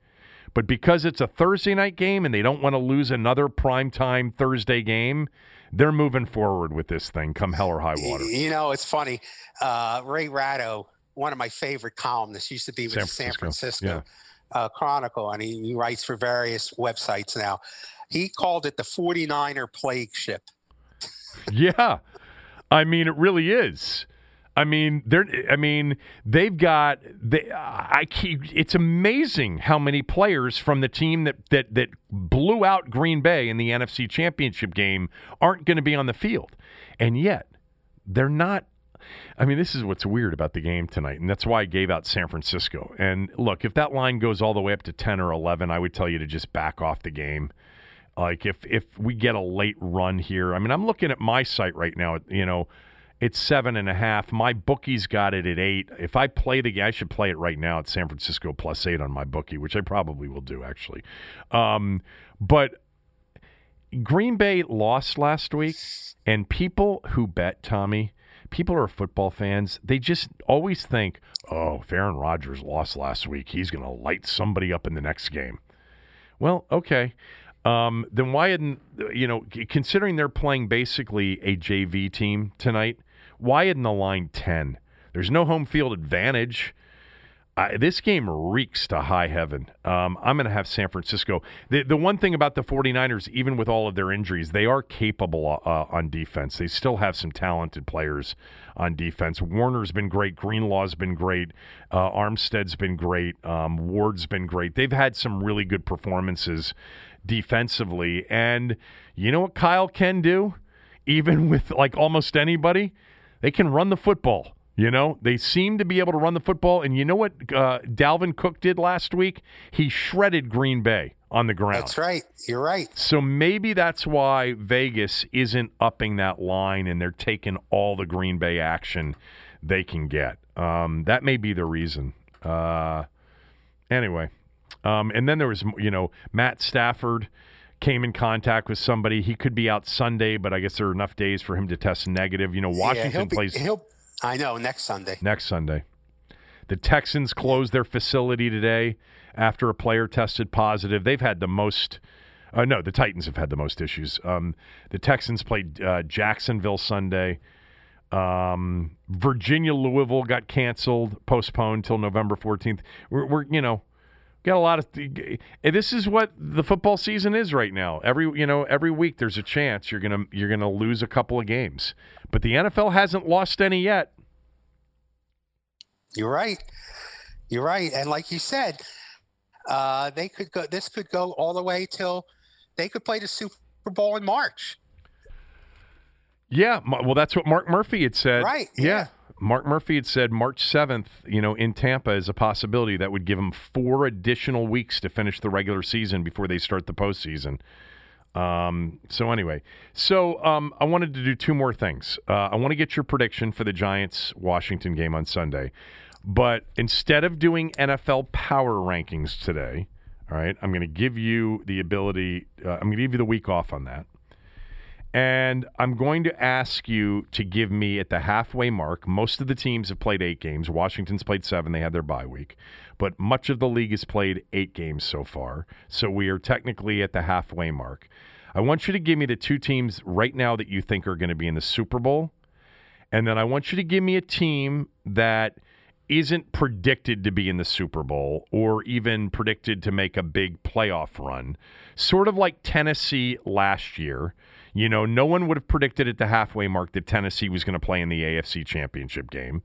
But because it's a Thursday night game and they don't want to lose another primetime Thursday game, they're moving forward with this thing come hell or high water. You know, it's funny. Uh, Ray Ratto, one of my favorite columnists, used to be with San Francisco. San Francisco. Yeah uh, Chronicle, and he, he writes for various websites now. He called it the 49er plague ship. yeah. I mean, it really is. I mean, they're. I mean, they've got. They, I keep. It's amazing how many players from the team that that that blew out Green Bay in the NFC Championship game aren't going to be on the field, and yet they're not. I mean, this is what's weird about the game tonight, and that's why I gave out San Francisco. And look, if that line goes all the way up to ten or eleven, I would tell you to just back off the game. Like if if we get a late run here, I mean, I'm looking at my site right now. You know it's seven and a half. My bookie's got it at eight. If I play the game, I should play it right now at San Francisco plus eight on my bookie, which I probably will do actually. Um, but Green Bay lost last week, and people who bet Tommy, people are football fans, they just always think, "Oh, if Aaron Rodgers lost last week, he's going to light somebody up in the next game." Well, okay. Um, then why hadn't you know? Considering they're playing basically a JV team tonight, why isn't the line 10? There's no home field advantage. Uh, this game reeks to high heaven. Um, I'm going to have San Francisco. The, the one thing about the 49ers, even with all of their injuries, they are capable uh, on defense. They still have some talented players on defense. Warner's been great. Greenlaw's been great. Uh, Armstead's been great. Um, Ward's been great. They've had some really good performances defensively. And you know what Kyle can do? Even with like almost anybody? They can run the football. You know, they seem to be able to run the football. And you know what uh, Dalvin Cook did last week? He shredded Green Bay on the ground. That's right. You're right. So maybe that's why Vegas isn't upping that line and they're taking all the Green Bay action they can get. Um, that may be the reason. Uh, anyway, um, and then there was, you know, Matt Stafford came in contact with somebody. He could be out Sunday, but I guess there are enough days for him to test negative. You know, Washington yeah, he'll be, plays. He'll, I know next Sunday. Next Sunday. The Texans closed their facility today after a player tested positive. They've had the most. Uh, no, the Titans have had the most issues. Um, the Texans played uh, Jacksonville Sunday. Um, Virginia Louisville got canceled, postponed till November 14th. We're, we're you know Got a lot of. This is what the football season is right now. Every you know, every week there's a chance you're gonna you're gonna lose a couple of games, but the NFL hasn't lost any yet. You're right. You're right, and like you said, uh, they could go. This could go all the way till they could play the Super Bowl in March. Yeah, well, that's what Mark Murphy had said. Right. yeah. yeah. Mark Murphy had said March 7th, you know, in Tampa is a possibility that would give them four additional weeks to finish the regular season before they start the postseason. Um, so anyway, so um, I wanted to do two more things. Uh, I want to get your prediction for the Giants Washington game on Sunday, but instead of doing NFL power rankings today, all right, I'm going to give you the ability. Uh, I'm going to give you the week off on that. And I'm going to ask you to give me at the halfway mark. Most of the teams have played eight games. Washington's played seven. They had their bye week. But much of the league has played eight games so far. So we are technically at the halfway mark. I want you to give me the two teams right now that you think are going to be in the Super Bowl. And then I want you to give me a team that isn't predicted to be in the Super Bowl or even predicted to make a big playoff run. Sort of like Tennessee last year you know, no one would have predicted at the halfway mark that Tennessee was going to play in the AFC Championship game.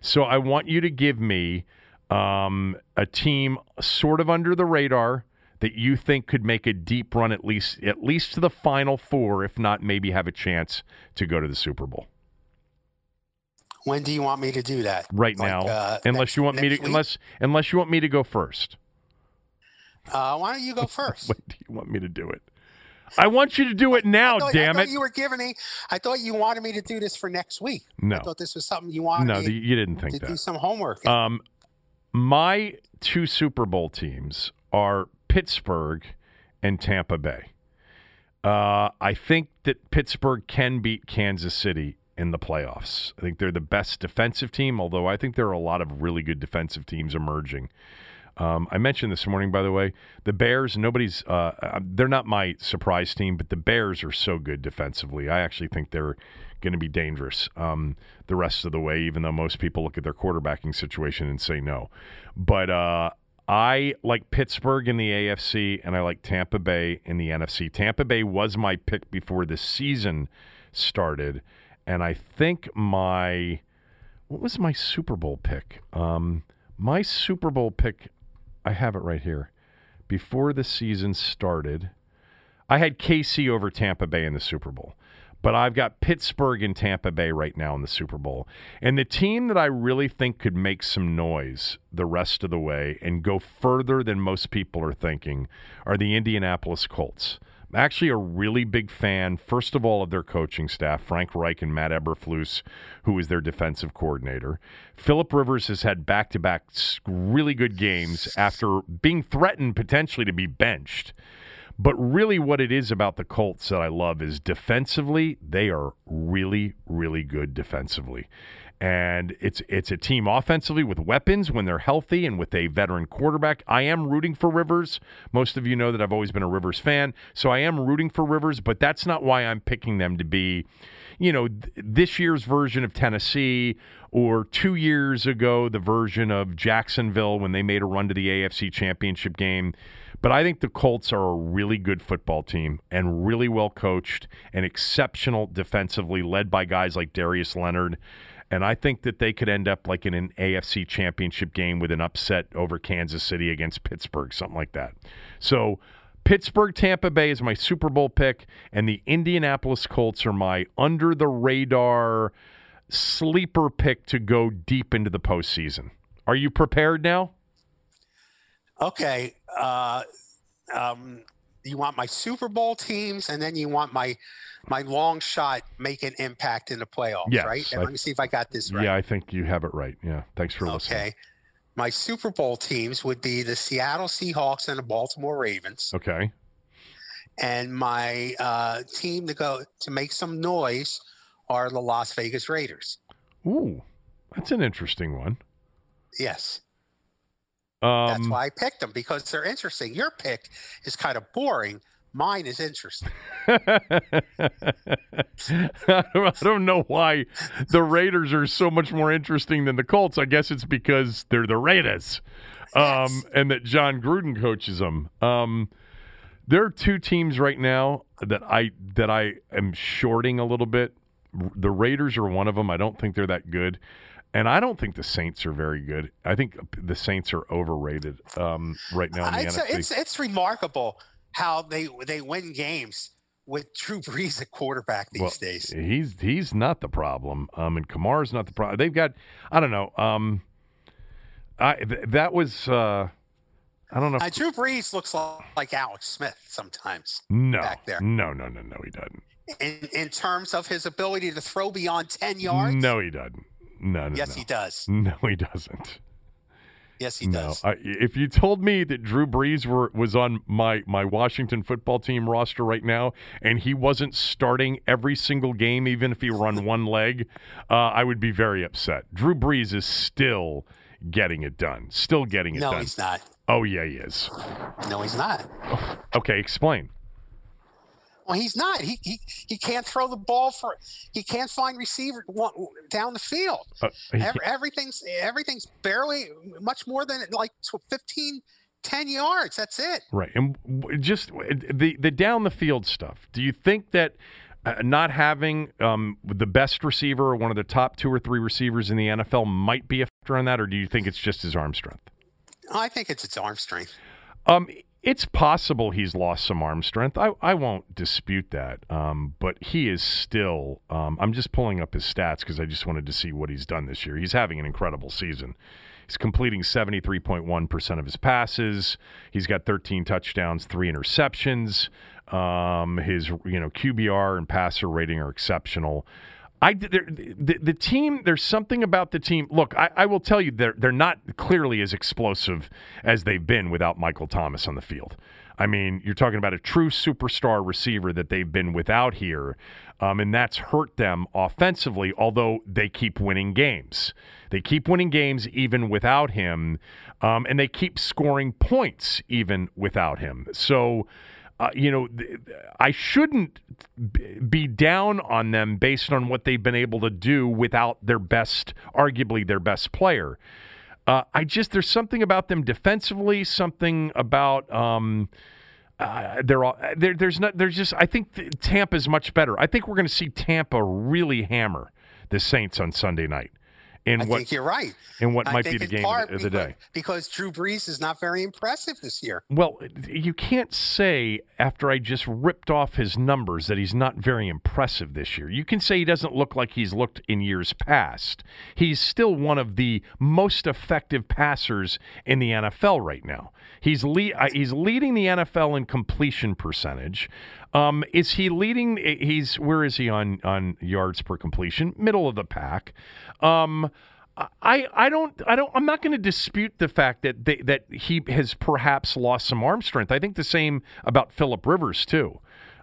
So I want you to give me um, a team sort of under the radar that you think could make a deep run at least at least to the final four, if not maybe have a chance to go to the Super Bowl. When do you want me to do that? Right like, now, uh, unless next, you want me to week? unless unless you want me to go first. Uh, why don't you go first? when do you want me to do it? I want you to do it now, thought, damn it. You were giving me. I thought you wanted me to do this for next week. No, I thought this was something you wanted. No, you didn't think to that. do some homework. Um, my two Super Bowl teams are Pittsburgh and Tampa Bay. Uh, I think that Pittsburgh can beat Kansas City in the playoffs. I think they're the best defensive team, although I think there are a lot of really good defensive teams emerging. Um, I mentioned this morning, by the way, the Bears. Nobody's. Uh, uh, they're not my surprise team, but the Bears are so good defensively. I actually think they're going to be dangerous um, the rest of the way, even though most people look at their quarterbacking situation and say no. But uh, I like Pittsburgh in the AFC, and I like Tampa Bay in the NFC. Tampa Bay was my pick before the season started, and I think my what was my Super Bowl pick? Um, my Super Bowl pick, I have it right here. Before the season started, I had KC over Tampa Bay in the Super Bowl. But I've got Pittsburgh and Tampa Bay right now in the Super Bowl. And the team that I really think could make some noise the rest of the way and go further than most people are thinking are the Indianapolis Colts. Actually a really big fan, first of all, of their coaching staff, Frank Reich and Matt Eberflus, who is their defensive coordinator. Philip Rivers has had back to back really good games after being threatened potentially to be benched. But really, what it is about the Colts that I love is defensively, they are really, really good defensively. And it's it's a team offensively with weapons when they're healthy and with a veteran quarterback. I am rooting for Rivers. Most of you know that I've always been a Rivers fan, so I am rooting for Rivers. But that's not why I'm picking them to be, you know, th- this year's version of Tennessee or two years ago the version of Jacksonville when they made a run to the AFC Championship game. But I think the Colts are a really good football team and really well coached and exceptional defensively, led by guys like Darius Leonard. And I think that they could end up like in an AFC championship game with an upset over Kansas City against Pittsburgh, something like that. So Pittsburgh, Tampa Bay is my Super Bowl pick, and the Indianapolis Colts are my under the radar sleeper pick to go deep into the postseason. Are you prepared now? Okay. Uh, um, you want my Super Bowl teams, and then you want my my long shot make an impact in the playoffs, Yes, right? And I- let me see if I got this right. Yeah, I think you have it right. Yeah. Thanks for listening. Okay. My Super Bowl teams would be the Seattle Seahawks and the Baltimore Ravens, Okay. and my uh, team to go to make some noise are the Las Vegas Raiders. Ooh, that's an interesting one. Yes, Um, that's why I picked them because they're interesting. Your pick is kind of boring. Mine is interesting. I don't know why the Raiders are so much more interesting than the Colts. I guess it's because they're the Raiders, um, Yes. and that Jon Gruden coaches them. Um, there are two teams right now that I that I am shorting a little bit. The Raiders are one of them. I don't think they're that good, and I don't think the Saints are very good. I think the Saints are overrated um, right now in the it's, NFC. it's it's remarkable how they they win games with Drew Brees at quarterback these Well, days. He's he's not the problem. Um, and Kamara's not the problem. They've got I don't know. Um, I th- that was uh, I don't know. Uh, If, Drew Brees looks like, like Alex Smith sometimes no, back there. no, no, no, no. He doesn't. in in terms of his ability to throw beyond ten yards. No, he doesn't. No, no, yes, no. he does. No, he doesn't. Yes, he no, does. I, if you told me that Drew Brees were, was on my my Washington football team roster right now, and he wasn't starting every single game, even if he were on one leg, uh, I would be very upset. Drew Brees is still getting it done. Still getting it no, done. he's not. Oh yeah, he is. No, he's not. Okay, explain. Well, he's not. He he, he can't throw the ball for. He can't find receiver down the field. Uh, he- Ev- everything's everything's barely much more than like tw- 15, 10 yards. That's it. right, and just the the down the field stuff. Do you think that uh, not having um, the best receiver or one of the top two or three receivers in the NFL might be a factor on that, or do you think it's just his arm strength? I think it's its arm strength. Um, it's possible he's lost some arm strength. I, I won't dispute that. Um, but he is still. Um, I'm just pulling up his stats because I just wanted to see what he's done this year. He's having an incredible season. He's completing 73.1% of his passes. He's got 13 touchdowns, three interceptions. Um, his you know QBR and passer rating are exceptional. I the, the team. There's something about the team. Look, I, I will tell you they're they're not clearly as explosive as they've been without Michael Thomas on the field. I mean, you're talking about a true superstar receiver that they've been without here, um, and that's hurt them offensively. Although they keep winning games, they keep winning games even without him, um, and they keep scoring points even without him. So uh, you know, I shouldn't be down on them based on what they've been able to do without their best, arguably their best player. Uh, I just there's something about them defensively, something about um, uh, they're all there. There's not. There's just. I think th- Tampa's much better. I think we're going to see Tampa really hammer the Saints on Sunday night. In I what think you're right. in what I might be the game of the, of the because, day. because Drew Brees is not very impressive this year. Well, you can't say after I just ripped off his numbers that he's not very impressive this year. You can say he doesn't look like he's looked in years past. He's still one of the most effective passers in the NFL right now. He's le- uh, he's leading the NFL in completion percentage. Um, is he leading? He's where is he on on yards per completion? Middle of the pack. Um, I, I don't I don't I'm not going to dispute the fact that they, that he has perhaps lost some arm strength. I think the same about Philip Rivers too.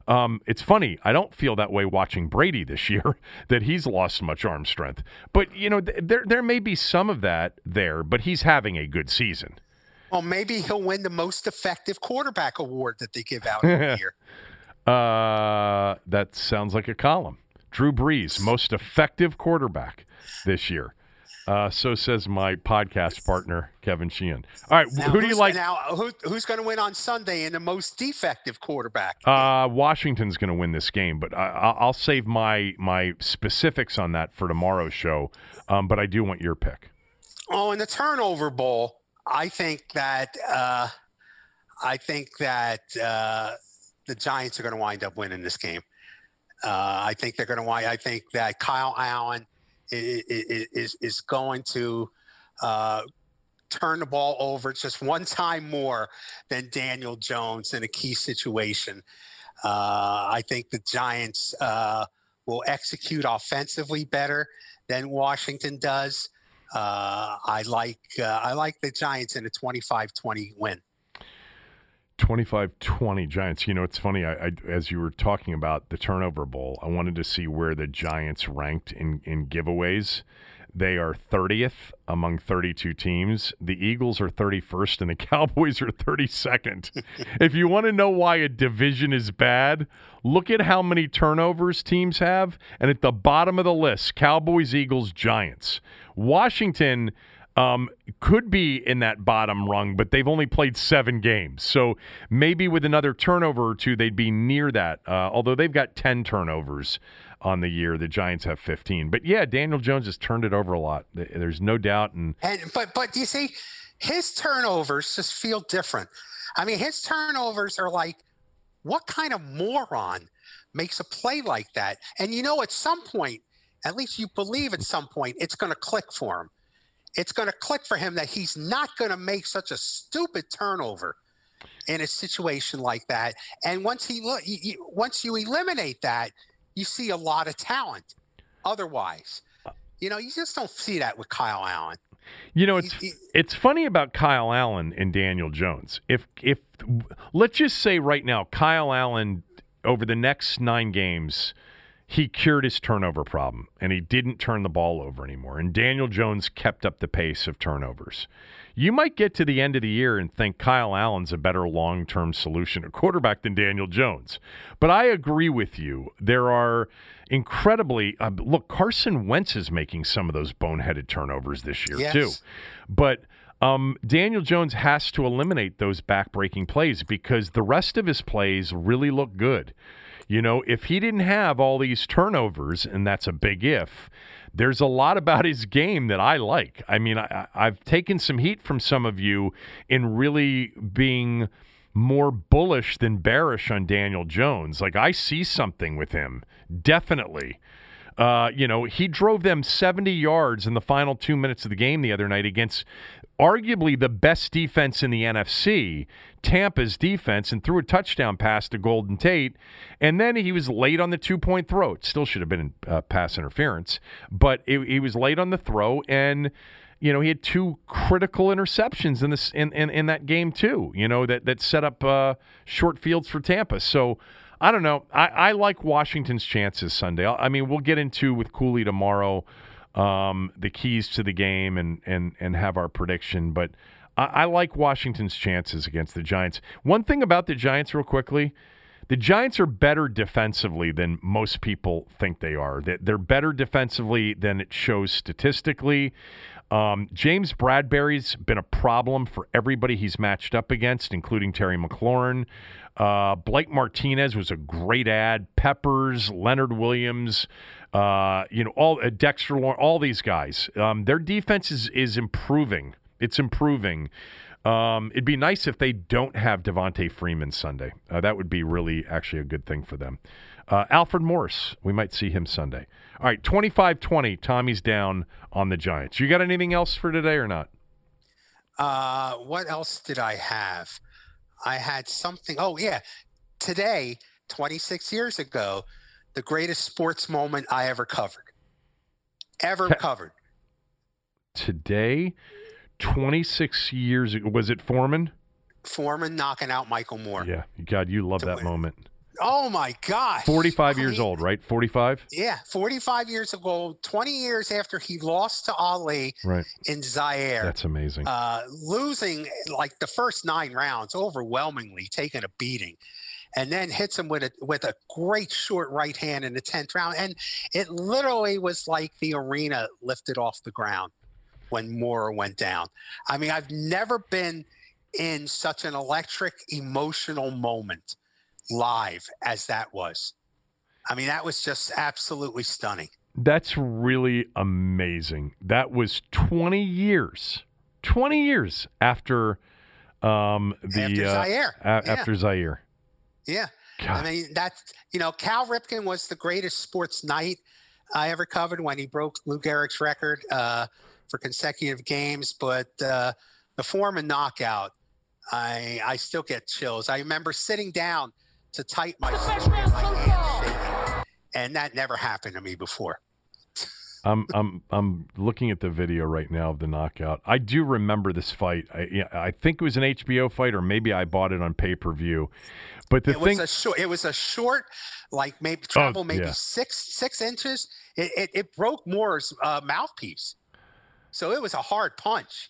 Um, it's funny. I don't feel that way watching Brady this year that he's lost much arm strength. But you know, th- there there may be some of that there. But he's having a good season. Well, maybe he'll win the most effective quarterback award that they give out every year. Uh, that sounds like a column. Drew Brees, most effective quarterback this year. Uh, so says my podcast partner Kevin Sheehan. All right, Now, who do you like? Now, who, who's going to win on Sunday in the most defective quarterback? Uh, Washington's going to win this game, but I, I- I'll save my my specifics on that for tomorrow's show. Um, but I do want your pick. Oh, in the turnover bowl, I think that uh, I think that uh, the Giants are going to wind up winning this game. Uh, I think they're going to wind. I think that Kyle Allen is is, going to uh, turn the ball over just one time more than Daniel Jones in a key situation. Uh, I think the Giants uh, will execute offensively better than Washington does. Uh, I like uh, I like the Giants in a 25-20 win. 25-20 Giants. You know, it's funny. I, I as you were talking about the turnover bowl, I wanted to see where the Giants ranked in in giveaways. They are 30th among 32 teams. The Eagles are 31st and the Cowboys are 32nd. if you want to know why a division is bad, look at how many turnovers teams have. And at the bottom of the list, Cowboys, Eagles, Giants. Washington um, could be in that bottom rung, but they've only played seven games. So maybe with another turnover or two, they'd be near that. Uh, although they've got 10 turnovers on the year, the Giants have 15. But yeah, Daniel Jones has turned it over a lot. There's no doubt. And And but but you see, his turnovers just feel different. I mean, his turnovers are like, what kind of moron makes a play like that? And you know, at some point, at least you believe at some point, it's going to click for him. It's going to click for him that he's not going to make such a stupid turnover in a situation like that. And once he look, once you eliminate that, you see a lot of talent. Otherwise, you know, you just don't see that with Kyle Allen. You know, it's He- it's funny about Kyle Allen and Daniel Jones. If if let's just say right now, Kyle Allen over the next nine games, he cured his turnover problem and he didn't turn the ball over anymore. And Daniel Jones kept up the pace of turnovers. You might get to the end of the year and think Kyle Allen's a better long term solution at quarterback than Daniel Jones. But I agree with you. There are incredibly, uh, look, Carson Wentz is making some of those boneheaded turnovers this year, Yes. too. But um, Daniel Jones has to eliminate those back-breaking plays because the rest of his plays really look good. You know, if he didn't have all these turnovers, and that's a big if, there's a lot about his game that I like. I mean, I, I've taken some heat from some of you in really being more bullish than bearish on Daniel Jones. Like, I see something with him, definitely. Uh, you know, he drove them 70 yards in the final two minutes of the game the other night against arguably the best defense in the NFC, Tampa's defense, and threw a touchdown pass to Golden Tate. And then he was late on the two point throw. It still should have been uh, pass interference, but it, he was late on the throw. And, you know, he had two critical interceptions in this in, in, in that game too. You know that that set up uh, short fields for Tampa. So I don't know. I, I like Washington's chances Sunday. I mean, we'll get into with Cooley tomorrow um, the keys to the game and and and have our prediction. But I, I like Washington's chances against the Giants. One thing about the Giants, real quickly, The Giants are better defensively than most people think they are. They're better defensively than it shows statistically. Um, James Bradberry's been a problem for everybody he's matched up against, including Terry McLaurin. Uh, Blake Martinez was a great add. Peppers, Leonard Williams, uh, you know, all uh, Dexter, all these guys. Um, their defense is is improving. It's improving. Um, it'd be nice if they don't have Devonta Freeman Sunday. Uh, that would be really actually a good thing for them. Uh, Alfred Morris, we might see him Sunday. All right, 25 20. Tommy's down on the Giants. You got anything else for today or not? Uh, what else did I have? I had something. Oh, yeah. Today, 26 years ago, the greatest sports moment I ever covered. Ever covered. Today, 26 years ago. Was it Foreman? Foreman knocking out Michael Moorer. Yeah. God, you love that win. moment. Oh my gosh. 45 I years mean, old, right? 45? Yeah, 45 years ago, 20 years after he lost to Ali Right. in Zaire. That's amazing. uh, losing like the first nine rounds overwhelmingly, taking a beating, and then hits him with a with a great short right hand in the tenth round, and it literally was like the arena lifted off the ground when Moorer went down. I mean, I've never been in such an electric, emotional moment live as that was. I mean, that was just absolutely stunning. That's really amazing. That was 20 years. 20 years after um, the After uh, Zaire. a- Yeah. after Zaire. Yeah. God. I mean, that's, you know, Cal Ripken was the greatest sports night I ever covered when he broke Lou Gehrig's record uh, for consecutive games. But uh, the Foreman knockout, I, I still get chills. I remember sitting down to type my shoe and my hand shaking. And that never happened to me before. I'm I'm I'm looking at the video right now of the knockout. I do remember this fight. I yeah, I think it was an HBO fight, or maybe I bought it on pay per view. But the it thing, was a short. It was a short, like maybe travel maybe Oh, yeah. six six inches. It, it, it broke Moorer's uh, mouthpiece, so it was a hard punch.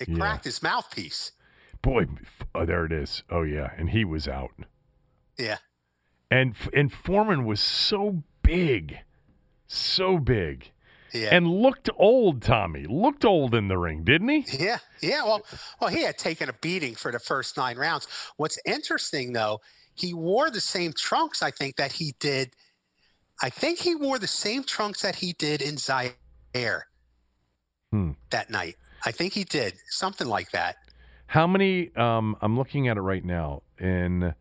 It Yeah. cracked his mouthpiece. boy, oh, there it is. Oh yeah, and he was out. Yeah, And and Foreman was so big, so big, yeah, and looked old. Tommy looked old in the ring, didn't he? yeah, yeah. Well, well, he had taken a beating for the first nine rounds. What's interesting though, he wore the same trunks. I think that he did. I think he wore the same trunks that he did in Zaire Hmm. that night. I think he did something like that. How many? Um, I'm looking at it right now. In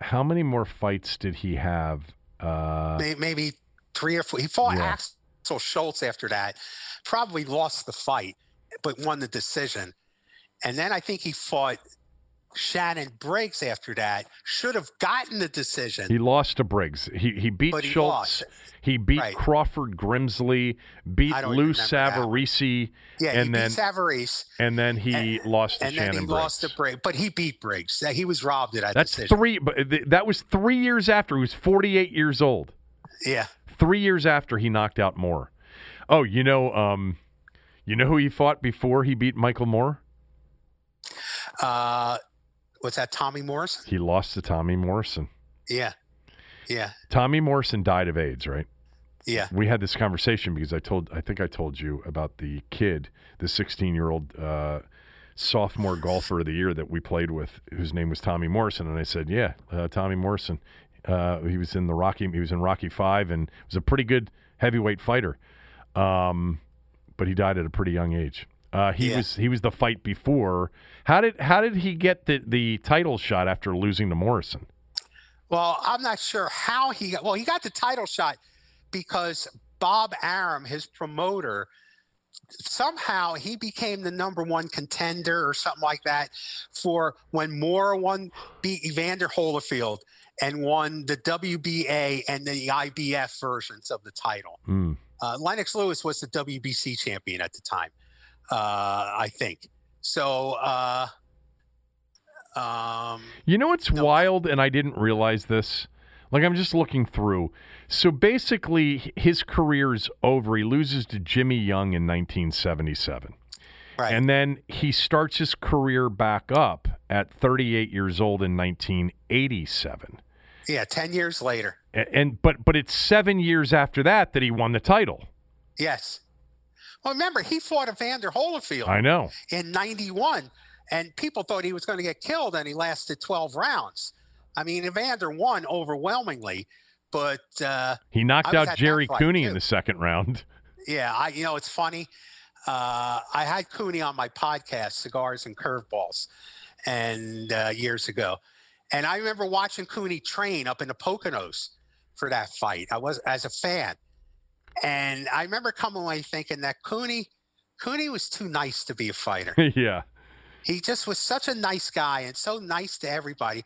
how many more fights did he have? Uh, May- maybe three or four. He fought Yeah. Axel Schulz after that. Probably lost the fight, but won the decision. And then I think he fought Shannon Briggs after that. Should have gotten the decision. he lost to Briggs. He he beat he Schulz. lost. He beat Right. Crawford Grimsley. Beat Lou remember that one. Savarese. yeah, and he then beat Savarese, and then he lost to and then he Briggs. lost to Briggs. But he beat Briggs. He was robbed of that That's decision. three. But th- that was three years after. He was 48 years old. Yeah. Three years after he knocked out Moorer. Oh, you know, um, you know who he fought before he beat Michael Moorer? Uh, what's that? Tommy Morrison? He lost to Tommy Morrison. Yeah. Yeah. Tommy Morrison died of AIDS, right? Yeah. We had this conversation because I told, I think I told you about the kid, the 16 year old uh, sophomore golfer of the year that we played with, whose name was Tommy Morrison, and I said, yeah, uh, Tommy Morrison. Uh, he was in the Rocky, he was in Rocky Five, and was a pretty good heavyweight fighter. Um, but he died at a pretty young age. Uh, he Yeah. was he was the fight before. How did how did he get the the title shot after losing to Morrison? Well, I'm not sure how he got. Well, he got the title shot because Bob Arum, his promoter, somehow he became the number one contender or something like that for when Moorer won, beat Evander Holyfield and won the WBA and the IBF versions of the title. Hmm. Uh, Lennox Lewis was the WBC champion at the time, uh, I think. So, uh, um, You know what's No. wild, and I didn't realize this. Like I'm just looking through. So basically, his career's over. He loses to Jimmy Young in 1977, right. and then he starts his career back up at 38 years old in 1987. Yeah, ten years later. And, and but but it's seven years after that that he won the title. Yes. Well, remember he fought Evander Holyfield I know. in '91, and people thought he was going to get killed, and he lasted 12 rounds. I mean, Evander won overwhelmingly, but uh, He knocked out Jerry Cooney in the second round. yeah, I you know it's funny. Uh, I had Cooney on my podcast, Cigars and Curveballs, and uh, years ago, and I remember watching Cooney train up in the Poconos for that fight. I was as a fan, and I remember coming away thinking that Cooney, Cooney was too nice to be a fighter. yeah. he just was such a nice guy and so nice to everybody.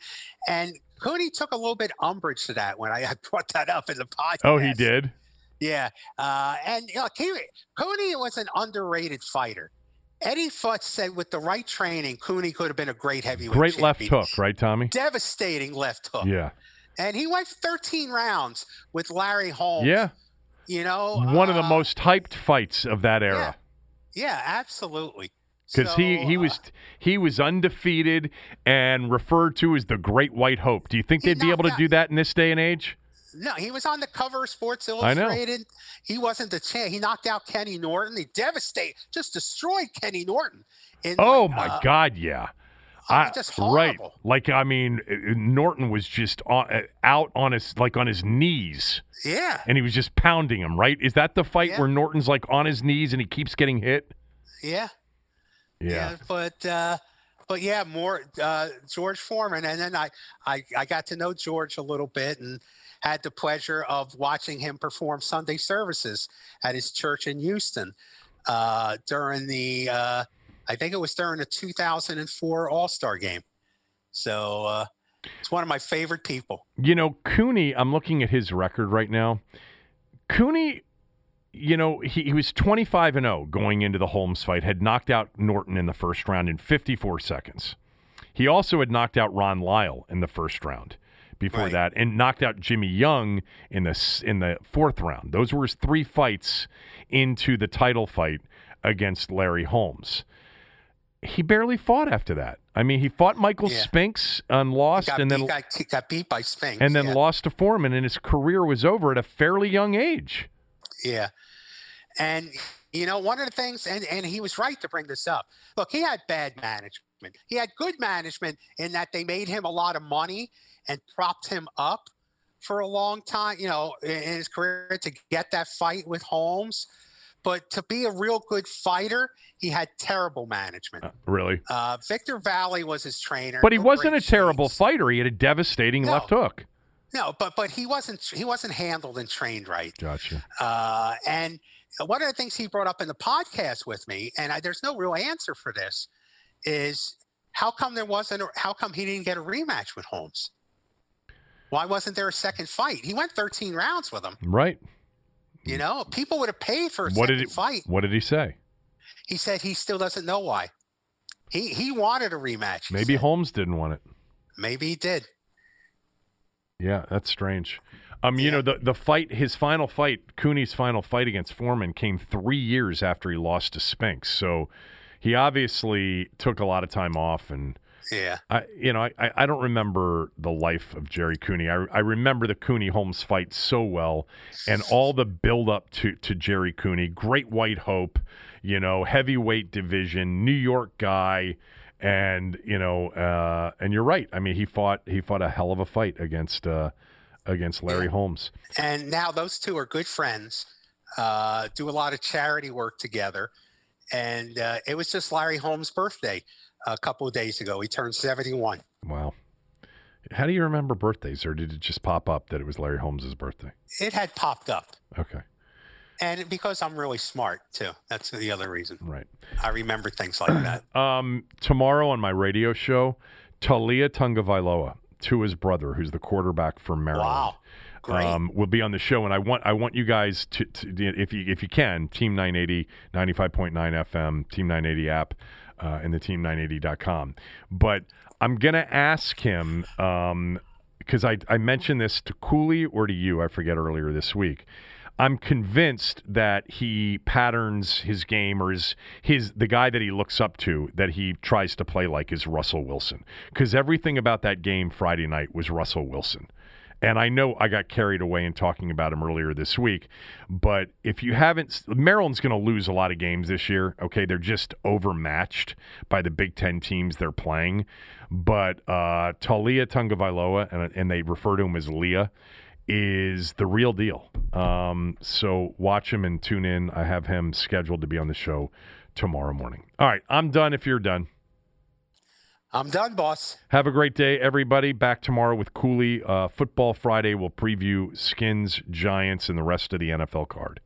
And Cooney took a little bit umbrage to that when I had brought that up in the podcast. Oh, he did. Yeah. Uh, and you know, Cooney, was an underrated fighter. Eddie Futch said with the right training, Cooney could have been a great heavyweight. Great left hook, right, Tommy? Devastating left hook. Yeah. And he went 13 rounds with Larry Holmes. Yeah. You know, One of the uh, most hyped fights of that era. Yeah, absolutely. because he So, he uh, was he was undefeated and referred to as the Great White Hope. Do you think they'd be able to knocked do that in this day and age? No, he was on the cover of Sports. Illustrated. He wasn't the champ. He knocked out Kenny Norton. He devastated, just destroyed Kenny Norton. In Oh like, my uh, God, yeah. I just right, like I mean, uh, Norton was just on, uh, out on his like on his knees, Yeah, and he was just pounding him. Right? Is that the fight Yeah. where Norton's like on his knees and he keeps getting hit? yeah, Yeah, yeah. But uh, but yeah, more uh, George Foreman, and then I, I I got to know George a little bit and had the pleasure of watching him perform Sunday services at his church in Houston uh, during the uh, I think it was during the 2004 All Star Game. So uh, it's one of my favorite people. You know, Cooney, I'm looking at his record right now. Cooney, you know, he, he was 25 and 0 going into the Holmes fight, had knocked out Norton in the first round in 54 seconds. He also had knocked out Ron Lyle in the first round before Right. that and knocked out Jimmy Young in the in the fourth round. Those were his three fights into the title fight against Larry Holmes. He barely fought after that. I mean, he fought Michael Yeah. Spinks and lost, Got, and then beat, got, got beat by Spinks. and then yeah. lost to Foreman, and his career was over at a fairly young age. Yeah. And you know, one of the things, and, and he was right to bring this up. Look, he had bad management. He had good management in that they made him a lot of money and propped him up for a long time, you know, in his career to get that fight with Holmes. But to be a real good fighter, he had terrible management. Uh, really, Uh, Victor Valle was his trainer. but he no wasn't a terrible fighter. He had a devastating No. left hook. No, but but he wasn't he wasn't handled and trained right. Gotcha. Uh, and one of the things he brought up in the podcast with me, and I, there's no real answer for this, is how come there wasn't, how come he didn't get a rematch with Holmes? Why wasn't there a second fight? He went 13 rounds with him. Right. You know, people would have paid for a What did he, fight. What did he say? He said he still doesn't know why. He he wanted a rematch. Maybe said. Holmes didn't want it. Maybe he did. Yeah, that's strange. Um, you Yeah. know, the the fight, his final fight, Cooney's final fight against Foreman, came three years after he lost to Spinks. So he obviously took a lot of time off, and Yeah. I, you know, I, I don't remember the life of Jerry Cooney. I, I remember the Cooney Holmes fight so well, and all the build up to to Jerry Cooney. Great White Hope, you know, heavyweight division, New York guy, and you know, uh, and you're right. I mean, he fought he fought a hell of a fight against uh, against Larry Yeah. Holmes. and now those two are good friends uh, do a lot of charity work together and uh, it was just larry holmes birthday a couple of days ago. He turned 71 Wow. How do you remember birthdays, or did it just pop up that it was Larry Holmes's birthday? it had popped up. Okay, and because i'm really smart too. That's the other reason. Right. i remember things like that. Um, tomorrow on my radio show, Taulia Tagovailoa, to his brother, who's the quarterback for Maryland. wow. Great. Um, will be on the show, and I want I want you guys to, to if you if you can, Team 980, 95.9 FM, Team 980 app, uh, and the Team980.com. But I'm gonna ask him um, because I I mentioned this to Cooley or to you, I forget earlier this week. I'm convinced that he patterns his game or his, his the guy that he looks up to that he tries to play like is Russell Wilson because everything about that game Friday night was Russell Wilson And I know I got carried away in talking about him earlier this week, but if you haven't, Maryland's going to lose a lot of games this year. Okay, they're just overmatched by the Big Ten teams they're playing. But uh, Taulia Tagovailoa, and, and they refer to him as Leah, is the real deal. Um, so watch him and tune in. I have him scheduled to be on the show tomorrow morning. All right, I'm done. If you're done. I'm done, boss. Have a great day, everybody. Back tomorrow with Cooley. Uh, Football Friday will preview Skins, Giants, and the rest of the NFL card.